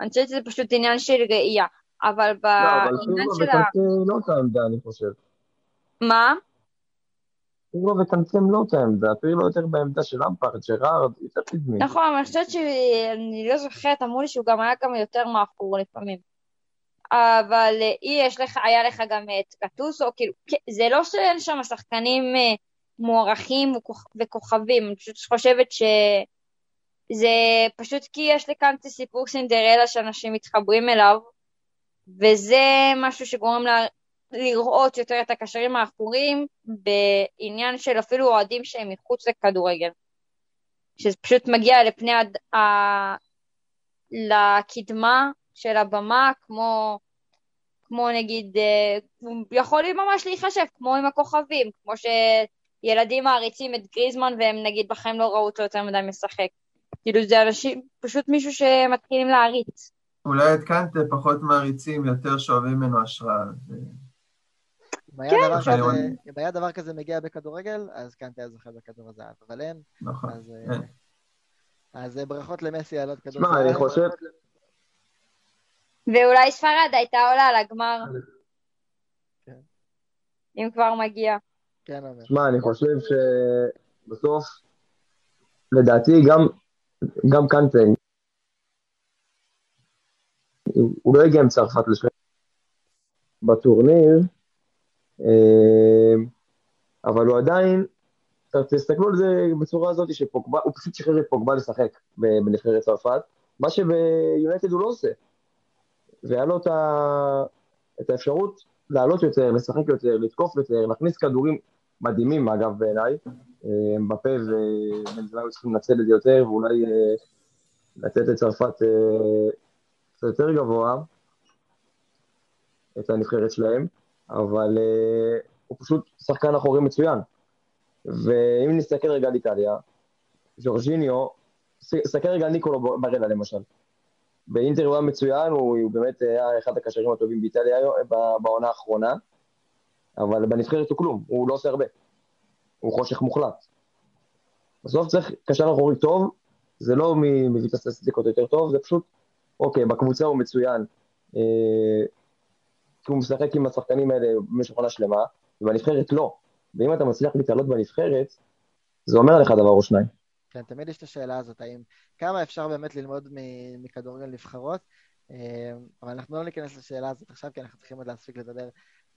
אני חושבת שזה פשוט עניין של ראייה, אבל בעניין של ה... לא, אבל פירו לא את העמדה, אני חושב. מה? פירו וקנצם לא את העמדה, פירו יותר בעמדה של אמפרד, ג'רארד, יותר קדמי. נכון, אני חושבת שאני לא זוכרת, אמרו לי שהוא גם היה גם יותר מאחור לפעמים. אבל אה, יש לך, היה לך גם את קטוסו, כאילו, זה לא שאין שם שחקנים אה, מוערכים וכוכבים, אני פשוט חושבת שזה פשוט כי יש לי כאן את הסיפור סינדרלה שאנשים מתחברים אליו, וזה משהו שגורם לה, לראות יותר את הקשרים האחוריים בעניין של אפילו אוהדים שהם מחוץ לכדורגל. שזה פשוט מגיע לפני הד... ה... לקדמה של הבמה, כמו, כמו נגיד, אה, יכול ממש להיחשב כמו עם הכוכבים, כמו שילדים מעריצים את גריזמן והם נגיד בחיים לא ראו אותו יותר מדי משחק. כאילו זה אנשים, פשוט מישהו שמתחילים להעריץ. אולי את קנטה פחות מעריצים, יותר שואבים ממנו השראה. כן. אם היה דבר כזה מגיע בכדורגל, אז קנטה היה זוכה בכדור הזהב, אבל אין. נכון. אז אה, ברכות למסי על עוד כדור. שמע, אני חושב... ואולי ספרד הייתה עולה לגמר. כן. אם כבר מגיע. כן. שמע, אני חושב שבסוף לדעתי גם, גם קנטה, הוא לא הגיע עם צרפת לשחק בטורניר, אה, אבל הוא עדיין, תסתכלו על זה בצורה הזאת שפוגבה, הוא פשוט שחרר את פוגבה לשחק בנבחרת צרפת, מה שביונייטד הוא לא עושה. והיה לו. את האפשרות לעלות יותר, לשחק יותר, לתקוף יותר, להכניס כדורים מדהימים אגב בעיניי, אה, בפה ובנזמה היו צריכים לנצל את זה יותר ואולי אה, לתת לצרפת קצת יותר גבוה, את הנבחרת שלהם, אבל הוא פשוט שחקן אחורי מצוין. ואם נסתכל רגע על איטליה, ג'ורג'יניו, נסתכל רגע על ניקולו ברלה למשל. באינטר הוא היה מצוין, הוא, הוא באמת היה אחד הקשרים הטובים באיטליה בעונה האחרונה, אבל בנבחרת הוא כלום, הוא לא עושה הרבה. הוא חושך מוחלט. בסוף צריך קשר אחורי טוב, זה לא מביא את הסטטיסטיקות יותר טוב, זה פשוט, אוקיי, בקבוצה הוא מצוין, אה, כי הוא משחק עם השחקנים האלה במשך עונה שלמה, ובנבחרת לא. ואם אתה מצליח להתעלות בנבחרת, זה אומר עליך דבר או שניים. כן, תמיד יש את השאלה הזאת, האם כמה אפשר באמת ללמוד מכדורגל נבחרות, אה, אבל אנחנו לא ניכנס לשאלה הזאת עכשיו, כי אנחנו צריכים עוד להספיק לדבר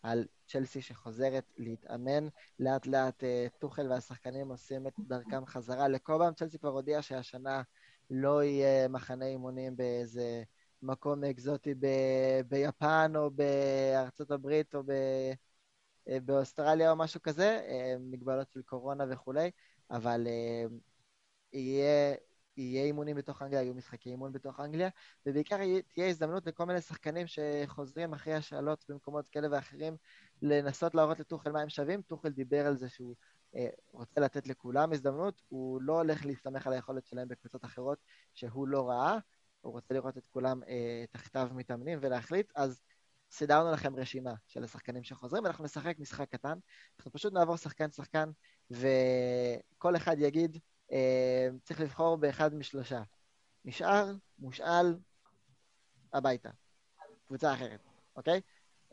על צ'לסי שחוזרת להתאמן. לאט לאט אה, טוחל והשחקנים עושים את דרכם חזרה. לקובם צ'לסי כבר הודיע שהשנה לא יהיה מחנה אימונים באיזה מקום אקזוטי ב- ביפן או בארצות הברית או ב- אה, באוסטרליה או משהו כזה, מגבלות של קורונה וכולי, אבל יהיה, יהיה אימונים בתוך אנגליה, יהיו משחקי אימון בתוך אנגליה, ובעיקר תהיה הזדמנות לכל מיני שחקנים שחוזרים אחרי השאלות במקומות כאלה ואחרים, לנסות להראות לטוחל מה הם שווים. טוחל דיבר על זה שהוא רוצה לתת לכולם הזדמנות, הוא לא הולך להסתמך על היכולת שלהם בקבוצות אחרות שהוא לא ראה, הוא רוצה לראות את כולם אה, תחתיו מתאמנים ולהחליט, אז סידרנו לכם רשימה של השחקנים שחוזרים, ואנחנו נשחק משחק קטן. אנחנו פשוט נעבור שחקן-שחקן, וכל אחד יגיד, אה, צריך לבחור באחד משלושה. נשאר, מושאל, הביתה. קבוצה אחרת, אוקיי?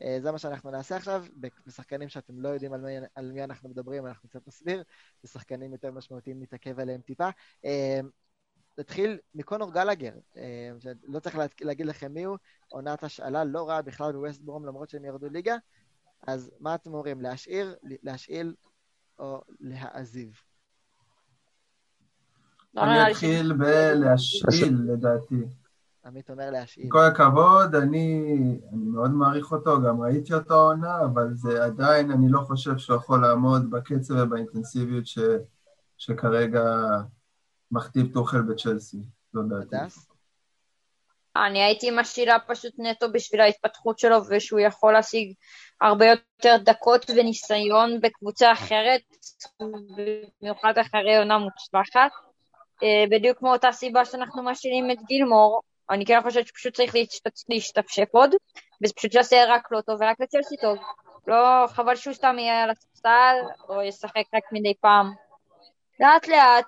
אה, זה מה שאנחנו נעשה עכשיו, בשחקנים שאתם לא יודעים על מי, על מי אנחנו מדברים, אנחנו קצת נסביר, ושחקנים יותר משמעותיים נתעכב עליהם טיפה. אה, נתחיל מקונור גלגר, אה, שלא צריך להגיד לכם מי הוא, עונת השאלה לא רעה בכלל בווסט ברום למרות שהם ירדו ליגה, אז מה אתם אומרים, להשאיר, להשאיל או להעזיב? לא אני אתחיל בלהשאיל לדעתי. עמית אומר להשאיל. כל הכבוד, אני, אני מאוד מעריך אותו, גם ראיתי אותו העונה, אבל זה עדיין, אני לא חושב שהוא יכול לעמוד בקצב ובאינטנסיביות ש, שכרגע מכתיב תוכל בצ'לסי, לא דעתי. אני הייתי משאירה פשוט נטו בשביל ההתפתחות שלו ושהוא יכול להשיג הרבה יותר דקות וניסיון בקבוצה אחרת, במיוחד אחרי עונה מוצלחת. אה, בדיוק כמו אותה סיבה שאנחנו משאירים את גילמור, אני כן חושבת שפשוט צריך להשתפשף עוד, וזה פשוט יעשה רק לא טוב ורק לצ'לסי טוב. לא, חבל שהוא סתם יהיה על הספסל, או ישחק רק מדי פעם. לאט לאט,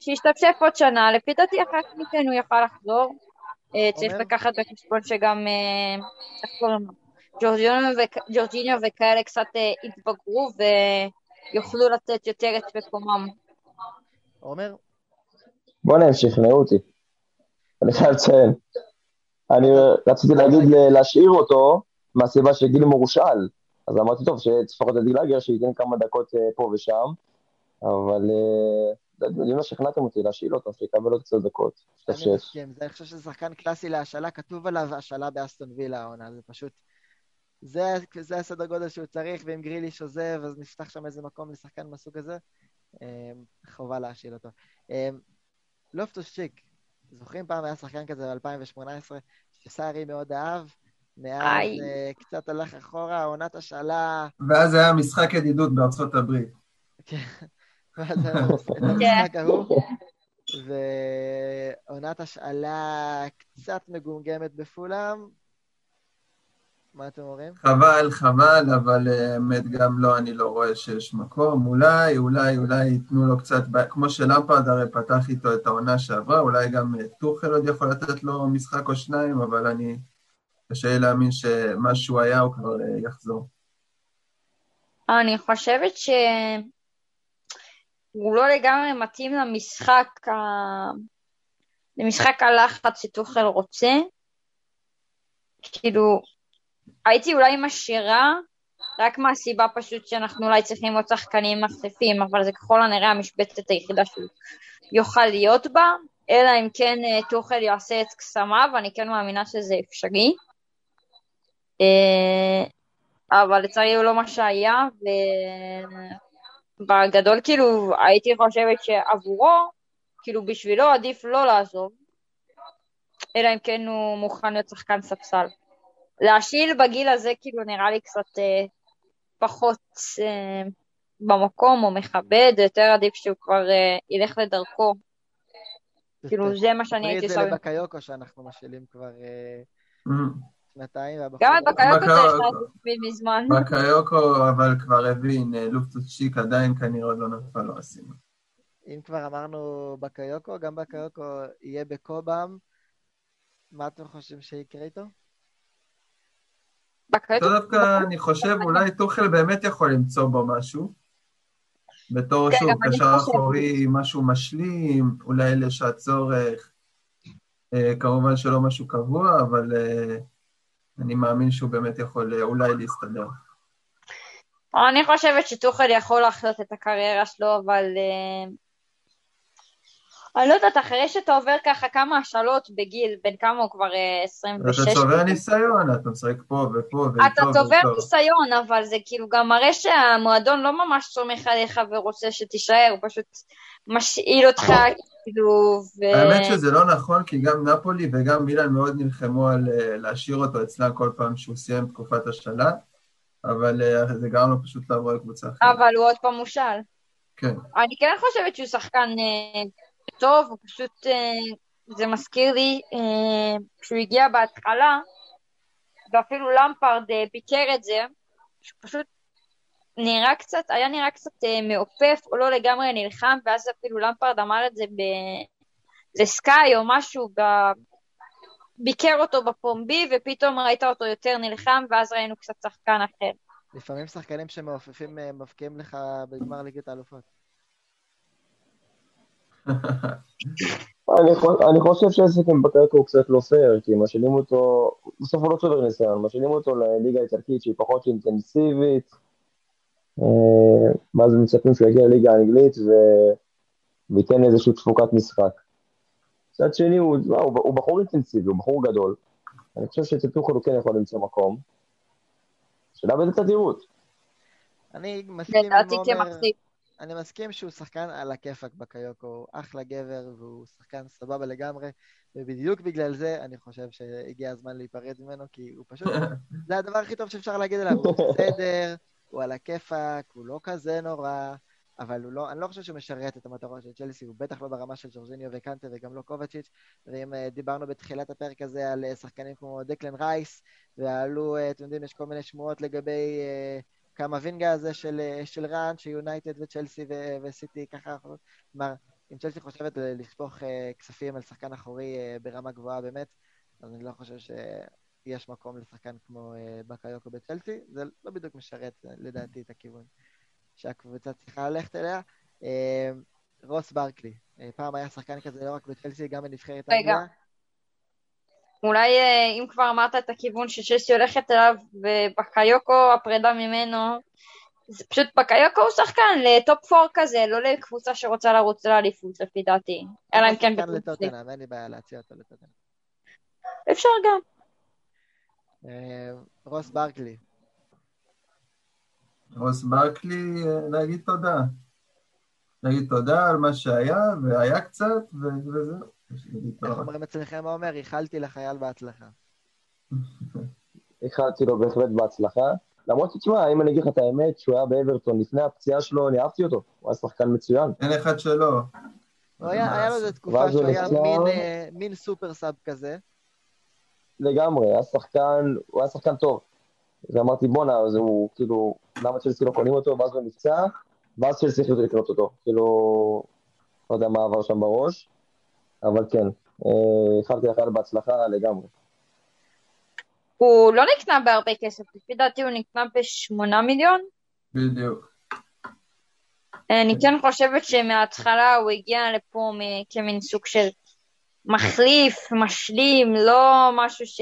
שישתפשף עוד שנה, לפי דעתי אחר כך מכן הוא יוכל לחזור. אה, צריך לקחת בחשבון שגם, אה, איך קוראים לו? ג'ורג'יניו וכאלה קצת יתבגרו ויוכלו לתת יותר את מקומם. עומר? בוא'נה, הם שכנעו אותי. אני חייב לציין. אני רציתי להגיד להשאיר אותו מהסיבה שגילמור הושאל. אז אמרתי, טוב, שלפחות הדילגר שייתן כמה דקות פה ושם, אבל אם לא שכנעתם אותי להשאיל אותו, שיקבל עוד קצת דקות. אני מסכים, אני חושב שזה שחקן קלאסי להשאלה, כתוב עליו השאלה באסטון וילה העונה, זה פשוט... זה, זה הסדר גודל שהוא צריך, ואם גריליש עוזב, אז נפתח שם איזה מקום לשחקן מהסוג הזה. אמ, חובה להשאיל אותו. לופטוס צ'יק, זוכרים פעם היה שחקן כזה ב-2018, שסארי מאוד אהב, מאז uh, קצת הלך אחורה, עונת השאלה... ואז היה משחק ידידות בארצות הברית. כן. את המשחק ההוא. ועונת השאלה קצת מגומגמת בפולאם. מה אתם אומרים? חבל, חבל, אבל האמת גם לא, אני לא רואה שיש מקום. אולי, אולי, אולי ייתנו לו קצת, כמו שלמפרד הרי פתח איתו את העונה שעברה, אולי גם טוחל עוד יכול לתת לו משחק או שניים, אבל אני... קשה לי להאמין שמה שהוא היה הוא כבר יחזור. אני חושבת ש... הוא לא לגמרי מתאים למשחק, ה... למשחק הלחץ שטוחל רוצה. כאילו, הייתי אולי משאירה, רק מהסיבה פשוט שאנחנו אולי צריכים עוד שחקנים מחליפים, אבל זה ככל הנראה המשבצת היחידה שהוא יוכל להיות בה, אלא אם כן אה, טוחל יעשה את קסמיו, אני כן מאמינה שזה אפשרי. אה, אבל לצערי הוא לא מה שהיה, ובגדול כאילו הייתי חושבת שעבורו, כאילו בשבילו עדיף לא לעזוב, אלא אם כן הוא מוכן להיות שחקן ספסל. להשאיל בגיל הזה כאילו נראה לי קצת אה, פחות אה, במקום או מכבד, יותר עדיף שהוא כבר אה, ילך לדרכו. כאילו זה מה שאני הייתי עושה. עושה. זה לבקיוקו שאנחנו משאילים כבר אה, Mm. שנתיים. גם את בקיוקו בקיוקו- צריך להספיד מזמן. בקיוקו אבל כבר הבין, אה, לופטוס שיק עדיין כנראה עוד לא נפל לו הסימן. אם כבר אמרנו בקיוקו, גם בקיוקו יהיה בקובם. מה אתם חושבים שיקרה איתו? בקיוקו אותו דווקא אני חושב אולי טוחל באמת יכול למצוא בו משהו. בתור כן, שוב קשר. אחורי, משהו משלים, אולי לשעת צורך. אה, כמובן שלא משהו קבוע, אבל אה, אני מאמין שהוא באמת יכול אה, אולי להסתדר. אני חושבת שטוחל יכול להחיות את הקריירה שלו, אבל... אה, אני לא יודעת, אחרי שאתה עובר ככה כמה השאלות בגיל, בין כמה הוא כבר אה, 26. אתה צובר ניסיון, אתה משחק פה ופה ואיתו אתה צובר. ניסיון, אבל זה כאילו גם מראה שהמועדון לא ממש סומך עליך ורוצה שתישאר, הוא פשוט משאיל אותך, כאילו, ו... האמת שזה לא נכון, כי גם נפולי וגם מילאן מאוד נלחמו על אה, להשאיר אותו אצלם כל פעם שהוא סיים תקופת השאלה, אבל אה, זה גרם לו פשוט לעבור לקבוצה אחרת. אבל הוא עוד פעם מושל. כן. אני כן חושבת שהוא שחקן אה, טוב, הוא פשוט, אה, זה מזכיר לי, אה, כשהוא הגיע בהתחלה, ואפילו למפרד אה, ביקר את זה, שהוא פשוט נראה קצת, היה נראה קצת אה, מעופף, או לא לגמרי נלחם, ואז אפילו למפרד אמר את זה ב... לסקאי או משהו, ב... ביקר אותו בפומבי, ופתאום ראית אותו יותר נלחם, ואז ראינו קצת שחקן אחר. לפעמים שחקנים שמעופפים אה, מבקיעים לך בגמר ליגת האלופות. אני חו- אני חושב שהעסק עם בקרקו הוא קצת לא פייר, כי משאילים אותו, בסוף הוא לא צובר ניסיון, משאילים אותו לליגה האיטלקית שהיא פחות אינטנסיבית, אה, ואז מצפים שהוא יגיע לליגה האנגלית ו- וייתן איזושהי תפוקת משחק. מצד שני, הוא, תשמע, הוא, הוא בחור אינטנסיבי, הוא בחור גדול, אני חושב טוחל הוא כן יכול למצוא מקום. שאלה באיזה תדירות. אני מסכים עם לדעתי עומר, כמחזיק. אני מסכים שהוא שחקן על הכיפאק בקיוקו, הוא אחלה גבר והוא שחקן סבבה לגמרי, ובדיוק בגלל זה אני חושב שהגיע הזמן להיפרד ממנו, כי הוא פשוט, זה הדבר הכי טוב שאפשר להגיד עליו, הוא בסדר, הוא על הכיפאק, הוא לא כזה נורא, אבל הוא לא, אני לא חושב שהוא משרת את המטרות של צ'לסי, הוא בטח לא ברמה של ג'ורג'יניו וקנטה וגם לא קובצ'יץ', ואם אה, דיברנו בתחילת הפרק הזה על אה, שחקנים כמו דקלן רייס, ועלו, אה, אתם יודעים, יש כל מיני שמועות לגבי אה, כמה וינגה הזה של, אה, של רן, שיונייטד וצ'לסי ו- וסיטי ככה, כלומר, אם צ'לסי חושבת לשפוך אה, כספים על שחקן אחורי אה, ברמה גבוהה באמת, אז אני לא חושב שיש מקום לשחקן כמו בקיוקו בצ'לסי, זה לא בדיוק משרת לדעתי את הכיוון שהקבוצה צריכה ללכת אליה. רוס ברקלי, פעם היה שחקן כזה לא רק בצ'לסי, גם בנבחרת רגע. אולי אה, אם כבר אמרת את הכיוון ששסי הולכת אליו, ובקיוקו הפרידה ממנו, זה פשוט בקיוקו הוא שחקן לטופ פור כזה, לא לקבוצה שרוצה לרוץ לאליפות לפי דעתי. אלא אם כן שחקן. לטוטנאם, אין לי בעיה להציע אותו לטוטנאם. אפשר גם. אה, רוס ברקלי, רוס ברקלי, אה, להגיד תודה. להגיד תודה על מה שהיה, והיה קצת, וזהו. איך. אומרים אצלכם עומר? איחלתי לחייל בהצלחה. איחלתי לו בהחלט בהצלחה. למרות שתשמע, אם אני אגיד לך את האמת, שהוא היה באברטון לפני הפציעה שלו, אני אהבתי אותו. הוא היה שחקן מצוין. אין אחד שלא. היה לו איזו תקופה שהוא היה אה, מין סופר סאב כזה. לגמרי, היה שחקן, הוא היה שחקן טוב. ואמרתי, בואנה, אז הוא, כאילו, למה צ'לסי לא קונים אותו? ואז הוא נפצע, ואז צ'לסי החליטו לקנות אותו. כאילו, לא יודע מה עבר שם בראש, אבל כן, אה, איחלתי לך בהצלחה לגמרי. הוא לא נקנה בהרבה כסף, לפי דעתי הוא נקנה בשמונה מיליון. בדיוק. אני כן חושבת שמההתחלה הוא הגיע לפה כמין סוג של מחליף, משלים, לא משהו ש...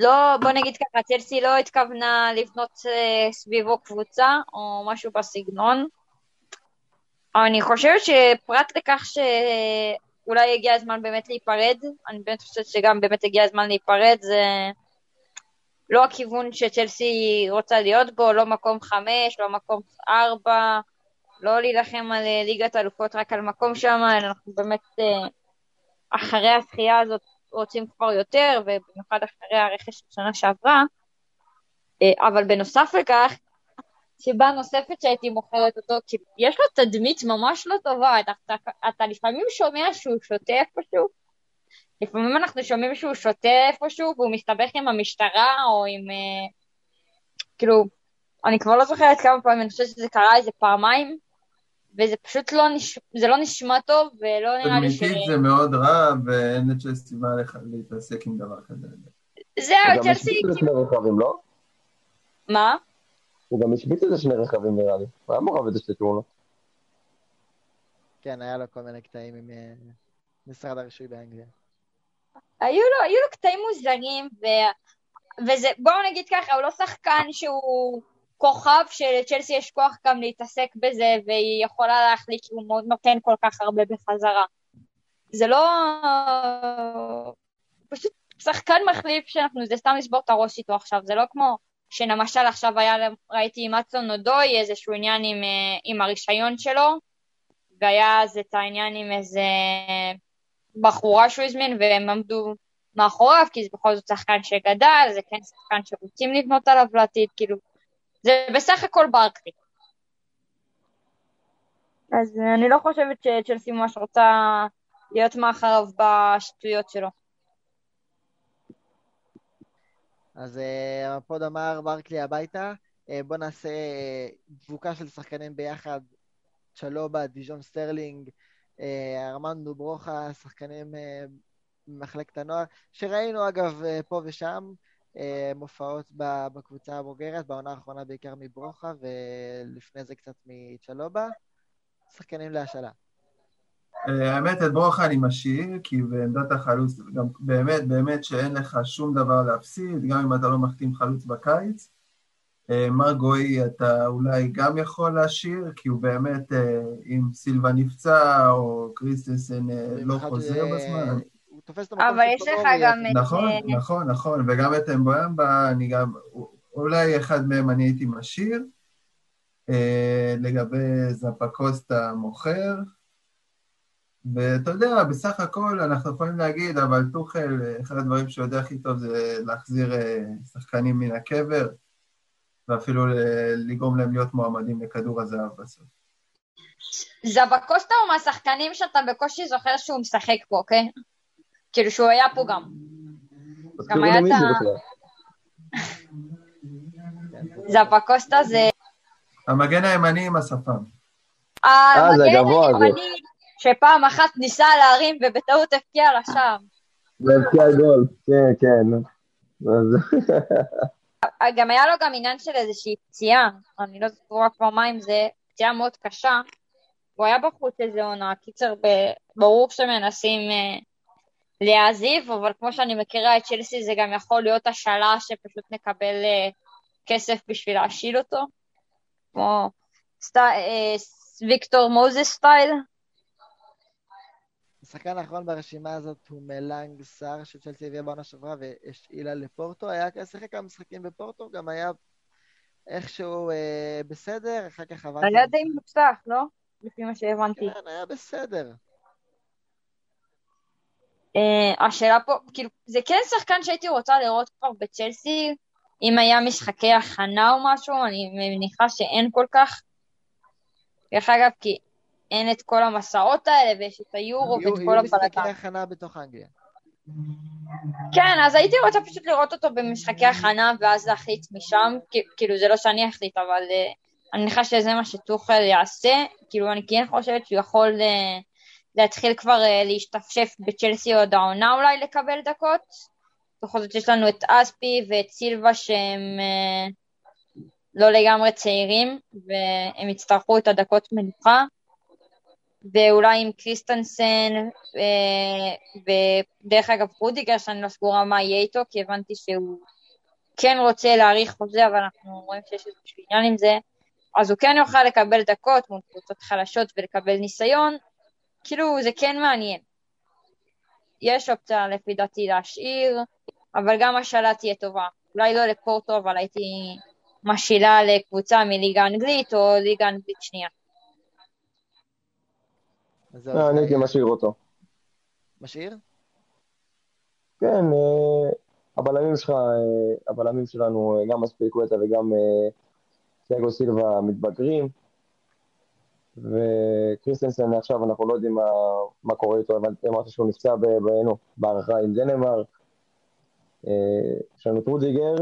לא, בוא נגיד ככה, צלסי לא התכוונה לבנות אה, סביבו קבוצה או משהו בסגנון. אני חושבת שפרט לכך שאולי הגיע הזמן באמת להיפרד, אני באמת חושבת שגם באמת הגיע הזמן להיפרד, זה לא הכיוון שצ'לסי רוצה להיות בו, לא מקום חמש, לא מקום ארבע, לא להילחם על אה, ליגת אלופות רק על מקום שם, אנחנו באמת אה, אחרי הזכייה הזאת רוצים כבר יותר, ובמיוחד אחרי הרכש של שנה שעברה. אה, אבל בנוסף לכך, סיבה נוספת שהייתי מוכרת אותו, כי יש לו תדמית ממש לא טובה, אתה, אתה, אתה לפעמים שומע שהוא שותה איפשהו, לפעמים אנחנו שומעים שהוא שותה איפשהו והוא מסתבך עם המשטרה או עם... אה, כאילו, אני כבר לא זוכרת כמה פעמים, אני חושבת שזה קרה איזה פעמיים, וזה פשוט לא, נש... זה לא נשמע טוב, ולא נראה לי ש... תדמיתית זה מאוד רע, ואין לצ'לסי סיבה לך להתעסק עם דבר כזה. זהו, צ'לסי... לא? מה? הוא גם השביץ איזה שני רכבים נראה לי. הוא היה מעורב איזה שתי תאונות. כן, היה לו כל מיני קטעים עם אה, משרד הרישוי באנגליה. היו לו, היו לו קטעים מוזרים, ו... וזה, בואו נגיד ככה, הוא לא שחקן שהוא כוכב שלצ'לסי יש כוח גם להתעסק בזה, והיא יכולה להחליט שהוא מאוד נותן כל כך הרבה בחזרה. זה לא... פשוט שחקן מחליף שאנחנו, זה סתם לשבור את הראש איתו עכשיו, זה לא כמו שלמשל עכשיו היה, ראיתי עם אצלון נודוי איזשהו עניין עם, אה, עם הרישיון שלו, והיה אז את העניין עם איזה בחורה שהוא הזמין, והם עמדו מאחוריו, כי זה בכל זאת שחקן שגדל, זה כן שחקן שרוצים לבנות עליו לעתיד, כאילו, זה בסך הכל ברקלי. אז אה, אני לא חושבת שצ'לסי ממש רוצה להיות מאחריו בשטויות שלו. אז אה, הפוד אמר ברקלי הביתה, אה, בוא נעשה אה, דבוקה של שחקנים ביחד, צ'לובה, דיז'ון סטרלינג, אה, ארמנדו ברויה, שחקנים אה, ממחלקת הנוער, שראינו אגב אה, פה ושם אה, הופעות בקבוצה הבוגרת, בעונה האחרונה בעיקר מברויה, ולפני זה קצת מצ'לובה, שחקנים להשאלה. האמת, את ברוכה אני משאיר, כי בעמדת החלוץ, גם באמת, באמת שאין לך שום דבר להפסיד, גם אם אתה לא מחתים חלוץ בקיץ. אה, מר גוי אתה אולי גם יכול להשאיר, כי הוא באמת, אה, אם סילבה נפצע, או קריסטנסן אה, לא חוזר בזמן. הוא תופס את המקום אבל יש לך גם את... נכון, נכון, נכון, וגם את אמבויאמבה, אני גם, אולי אחד מהם אני הייתי משאיר. לגבי זפקוסטה מוכר. ואתה יודע, בסך הכל אנחנו יכולים להגיד, אבל טוחל, אה, אחד הדברים שהוא יודע הכי טוב זה להחזיר אה, שחקנים מן הקבר, ואפילו לגרום להם להיות מועמדים לכדור הזהב בסוף. זבקוסטה הוא מהשחקנים שאתה בקושי זוכר שהוא משחק פה, אוקיי? כאילו שהוא היה פה גם. תזכירו היה לי מי את זה ה-. זבקוסטה זה... המגן הימני עם השפם. אה, זה המגן הגבוה הזה. הימני שפעם אחת ניסה להרים ובטעות הפקיע לשם. והבקיע גול. כן, כן. גם היה לו גם עניין של איזושהי פציעה, אני לא זוכרת כבר מה עם זה, פציעה מאוד קשה. הוא היה בחוץ איזה עונה, קיצר, ברור שמנסים אה, להעזיב, אבל כמו שאני מכירה את צ'לסי זה גם יכול להיות השאלה שפשוט נקבל אה, כסף בשביל להשיל אותו, כמו סט... אה, ויקטור מוזס סטייל. השחקן האחרון ברשימה הזאת הוא מלנג סאר, שצ'לסי הביאה בעונה שעברה והשאילה לפורטו. היה שיחק כמה משחקים בפורטו, גם היה איכשהו אה, בסדר, אחר כך עבר... היה די מוצלח, לא? לפי מה שהבנתי. כן, היה בסדר. אה, השאלה פה, כאילו, זה כן שחקן שהייתי רוצה לראות כבר בצ'לסי, אם היה משחקי הכנה או משהו, אני מניחה שאין כל כך. דרך אגב, כי אין את כל המסעות האלה, ויש את היורו יהיו ואת יהיו כל משחקי הפלטה. הכנה בתוך אנגליה. כן, אז הייתי רוצה פשוט לראות אותו במשחקי הכנה, ואז להחליט משם, כאילו, זה לא שאני אחליט, אבל אה, אני מניחה שזה מה שטוחל יעשה, כאילו, אני כן חושבת שהוא יכול אה, להתחיל כבר אה, להשתפשף בצ'לסי עוד העונה אולי לקבל דקות. בכל זאת יש לנו את אספי ואת סילבה שהם לא לגמרי צעירים, והם יצטרכו את הדקות מנוחה. ואולי עם קריסטנסן, ודרך אגב רודיגר, שאני לא סגורה מה יהיה איתו, כי הבנתי שהוא כן רוצה להאריך חוזה, אבל אנחנו רואים שיש איזשהו עניין עם זה, אז הוא כן יוכל לקבל דקות מול קבוצות חלשות ולקבל ניסיון, כאילו זה כן מעניין. יש אופציה לפי דעתי להשאיר, אבל גם השאלה תהיה טובה. אולי לא לפורטו, אבל הייתי משאילה לקבוצה מליגה אנגלית או ליגה אנגלית שנייה. לא, אני הייתי משאיר אותו. משאיר? כן, אה, הבלמים שלך, אה, הבלמים שלנו, אה, גם אספיקווטה וגם תיאגו סילבה מתבגרים, וקריסטנסן עכשיו אנחנו לא יודעים מה, מה קורה איתו, אמרת שהוא נפצע בעינו, בהארכה עם דנמרק. יש לנו את רודיגר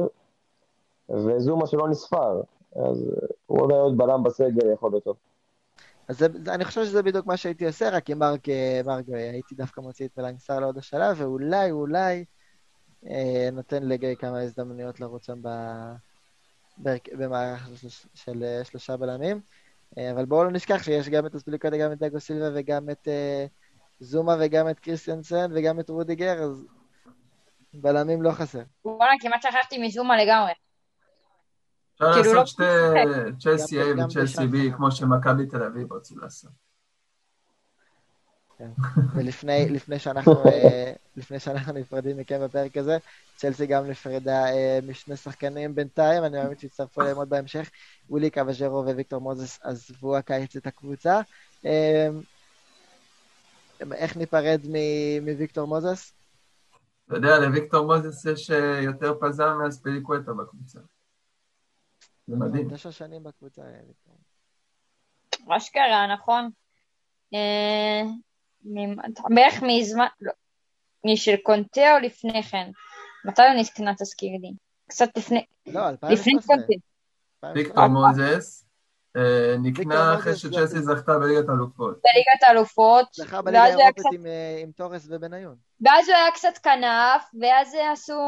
וזומה שלא נספר, אז הוא אולי עוד בלם בסגל יכול להיות טוב. אז זה, אני חושב שזה בדיוק מה שהייתי עושה, רק עם מרק, מרק הייתי דווקא מוציא את מלאנג סאר לעוד השלב, ואולי, אולי אה, נותן לגיא כמה הזדמנויות לרוץ שם במערך של, של אה, שלושה בלמים. אה, אבל בואו לא נשכח שיש גם את אספליקוטה, גם את דגו סילבה וגם את אה, זומה וגם את קריסטיאנסן וגם את רודיגר, אז בלמים לא חסר. וואלה, כמעט שכחתי מזומה לגמרי. אפשר כאילו לעשות לא שתי צ'לסי A וצ'לסי B, כמו שמכבי תל אביב רצו לעשות. כן. ולפני שאנחנו, אה, לפני שאנחנו נפרדים מכם בפרק הזה, צ'לסי גם נפרדה אה, משני שחקנים בינתיים, אני מאמין שיצטרפו אליהם עוד בהמשך. ווילי קוואז'רו וויקטור מוזס עזבו הקיץ את הקבוצה. אה, איך ניפרד מוויקטור מוזס? אתה יודע, לוויקטור מוזס יש יותר פזם מהספליקווטה בקבוצה. זה מדהים. תשע שנים בקבוצה האלה. אשכרה, נכון. אה, בערך מזמן, לא, משל קונטה או לפני כן? מתי הוא נתקנה תזכיר לי? קצת לפני, לא, לפני קונטה. ויקטור מוזס אה, נקנה אחרי שצ'לסי זכתה בליגת האלופות. בליגת האלופות. זכה בליגה האירופית אה, עם תורס ובניון. ואז הוא היה קצת כנף, ואז עשו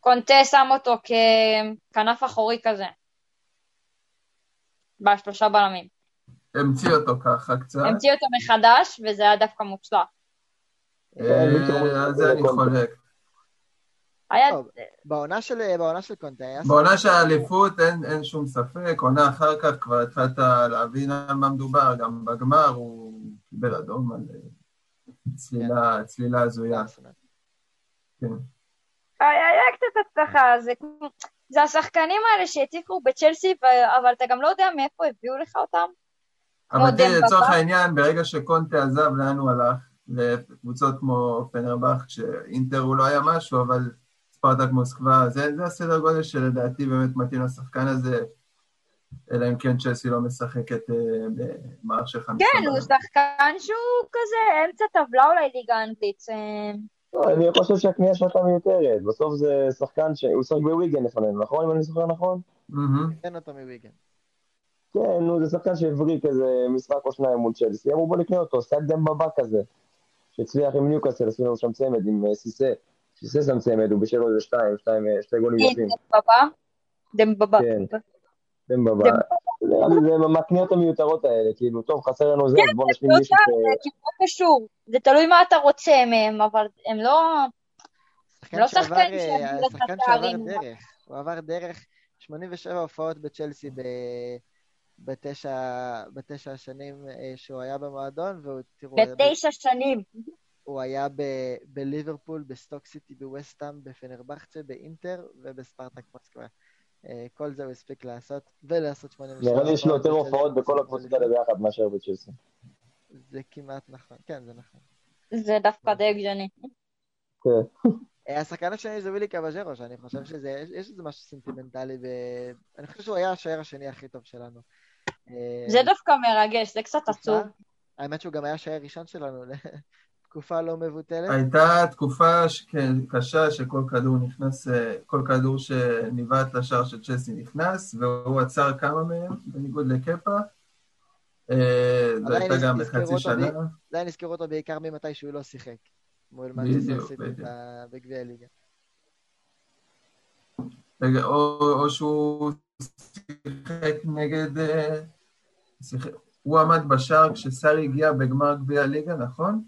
קונטה שם אותו ככנף אחורי כזה. בשלושה בלמים. המציא אותו ככה קצת. המציא אותו מחדש, וזה היה דווקא מוצלח. אה, על זה אני חולק. בעונה של, קונטה היה... בעונה של האליפות אין, שום ספק, עונה אחר כך כבר התחלת להבין על מה מדובר, גם בגמר הוא קיבל אדום על אה, צלילה הזויה. כן. היה קצת הצלחה, זה, זה השחקנים האלה שהעתיקו בצ'לסי, אבל אתה גם לא יודע מאיפה הביאו לך אותם. אבל תראי, לצורך העניין, ברגע שקונטה עזב, לאן הוא הלך? לקבוצות כמו פנרבך, שאינטר הוא לא היה משהו, אבל ספרטק מוסקבה, זה, זה הסדר גודל שלדעתי באמת מתאים לשחקן הזה, אלא אם כן צ'לסי לא משחקת אה, במערך של חמישה. כן, הוא שחקן שהוא כזה אמצע טבלה אולי ליגה אנגלית. אה, לא, אני חושב שהקנייה שלך מיותרת. בסוף זה שחקן שהוא שחק בוויגן לפנינו, נכון? אם אני זוכר נכון? אין אותו מוויגן. כן, נו, זה שחקן שהבריא כזה משחק או שניים מול צ'לסי, אמרו בוא נקנה אותו, סטייל דמבבה כזה, שהצליח עם ניוקאסל, עשו לנו שם צמד עם אה, סיסה, סיסה שם צמד, הוא בשל איזה שתיים, שתיים, אה, שתי גולים יפים. דמבבה? דמבבה. כן, דמבבה. נראה לי זה מהקניות המיותרות האלה, כאילו, טוב, חסר לנו זה, אז בוא נשלים מישהו ש... כן, זה כאילו קשור, זה תלוי מה אתה רוצה מהם, אבל הם לא... לא שחקן שעבר דרך, הוא עבר דרך 87 הופעות בצ'לסי בתשע, בתשע השנים אה, שהוא היה במועדון, והוא, תראו... בתשע ב... שנים. הוא היה ב... בליברפול, בסטוק סיטי, בווסטהאם, בפנרבחצ'ה, באינטר ובספרטק מוסקבה. אה, כל זה הוא הספיק לעשות, ולעשות שמונה ושמונה. נראה לי יש לו יותר הופעות בכל הקבוצות האלה ביחד מאשר בצ'לסי. זה כמעט נכון, כן, זה נכון. זה דווקא די הגיוני. כן. אה, השחקן השני זה וילי קוואז'רו, שאני חושב שזה, יש איזה משהו סנטימנטלי, ואני חושב שהוא היה השוער השני הכי טוב שלנו. זה דווקא מרגש, זה קצת עצוב. האמת שהוא גם היה שוער ראשון שלנו לתקופה לא מבוטלת. הייתה תקופה קשה שכל כדור נכנס, כל כדור שניבט לשער של צ'סי נכנס, והוא עצר כמה מהם, בניגוד לקפה. אה, זו הייתה גם בחצי שנה. עדיין נזכרו אותו בעיקר ממתי שהוא לא שיחק. מול מנצ'סטר בגביע הליגה. או שהוא שיחק נגד... אה, הוא עמד בשער כשסארי הגיע בגמר גביע הליגה, נכון?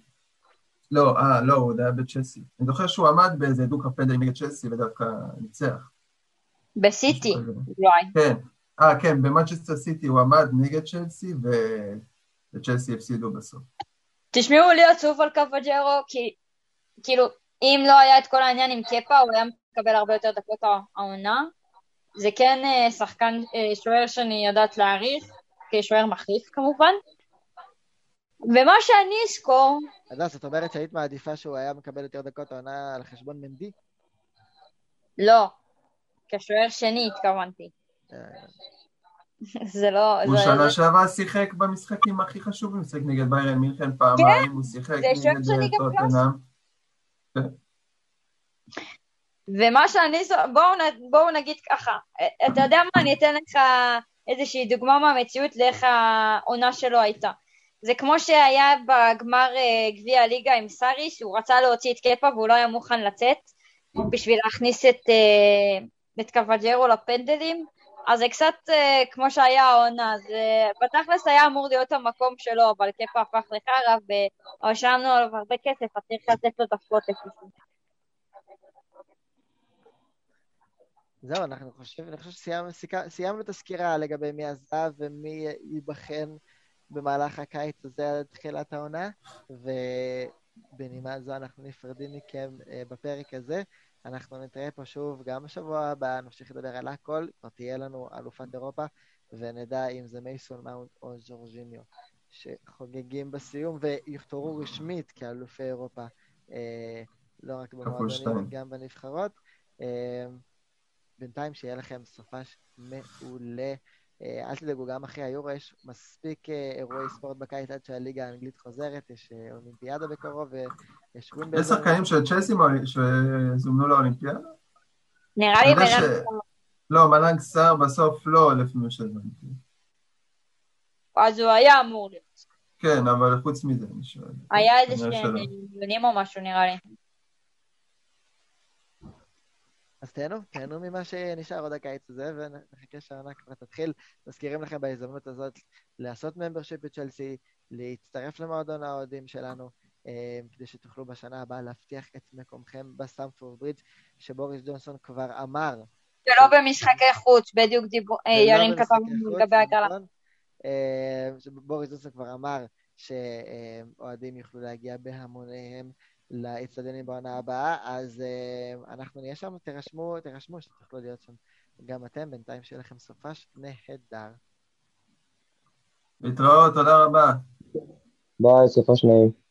לא, אה, לא, הוא עוד היה בצ'לסי. אני זוכר שהוא עמד באיזה דו פנדלים נגד צ'לסי ודווקא ניצח. בסיטי. אולי. כן, אה, כן, במנצ'סטר סיטי הוא עמד נגד צ'לסי ו- וצ'לסי הפסידו בסוף. תשמעו לי עצוב על קוואג'רו, כי כאילו, אם לא היה את כל העניין עם קפה, הוא היה מקבל הרבה יותר דקות העונה. זה כן אה, שחקן, אה, שוער שאני יודעת להעריך, כשוער מחליף כמובן. ומה שאני אזכור, הדס, את אומרת שהיית מעדיפה שהוא היה מקבל יותר דקות העונה על חשבון מנדי? לא, כשוער שני התכוונתי. אה, זה לא, הוא שנה שעברה שיחק במשחקים הכי חשובים, הוא שיחק נגד ביירן מינכן פעמיים, הוא שיחק נגד אה, טוטנאם. ומה שאני, זו- בואו נ- בואו נגיד ככה, אתה יודע מה, אני אתן לך איזושהי דוגמה מהמציאות לאיך העונה שלו הייתה. זה כמו שהיה בגמר אה, גביע הליגה עם סארי, שהוא רצה להוציא את קפה והוא לא היה מוכן לצאת בשביל להכניס את, אה, את קוואג'רו לפנדלים, אז זה קצת אה, כמו שהיה העונה, זה בתכלס היה אמור להיות המקום שלו, אבל קפה הפך לחרא והשלמנו עליו הרבה כסף, אז צריך לתת לו דקות איפשהו. זהו, אנחנו חושב, אני חושב שסיימנו את הסקירה לגבי מי עזב ומי ייבחן במהלך הקיץ הזה עד תחילת העונה, ובנימה זו אנחנו נפרדים מכם אה, בפרק הזה. אנחנו נתראה פה שוב גם בשבוע הבא, נמשיך לדבר על הכל, כבר תהיה לנו אלופת אירופה, ונדע אם זה מייסון מאונט או ג'ורג'יניו, שחוגגים בסיום ויוכתרו רשמית כאלופי אירופה, אה, לא רק במועדונים. גם בנבחרות. אה, בינתיים שיהיה לכם סופש מעולה. אה, אל תדאגו, גם אחרי היורו יש מספיק אה, אירועי ספורט בקיץ עד שהליגה האנגלית חוזרת, יש אה, אולימפיאדה בקרוב ויש יש ווינבלדון. שחקנים של צ'לסי שזומנו לאולימפיאדה? נראה לי ש- לא, מל"ג שר בסוף לא, לפי מה שהבנתי. אז הוא היה אמור להיות. כן, אבל חוץ מזה, אני שואל. היה איזה שהם. דיונים או משהו נראה לי. אז תהנו, תהנו ממה שנשאר עוד הקיץ הזה, ונחכה שהעונה כבר תתחיל. מזכירים לכם בהזדמנות הזאת לעשות ממברשיפ בצ'לסי, להצטרף למועדון האוהדים שלנו, אה, כדי שתוכלו בשנה הבאה להבטיח את מקומכם בסטמפורד ברידג', שבוריס ג'ונסון כבר אמר. ולא במשחקי חוץ, בדיוק דיבור, אה, ולא ירין כתב לגבי הגרלה. נכון? אה, שבוריס ג'ונסון כבר אמר שאוהדים יוכלו להגיע בהמוניהם לאצטדיונים בעונה הבאה, אז אה, אנחנו נהיה שם, תירשמו, תירשמו שתוכלו להיות שם גם אתם, בינתיים שיהיה לכם סופש נהדר. להתראות, תודה רבה. ביי, סופה שניים.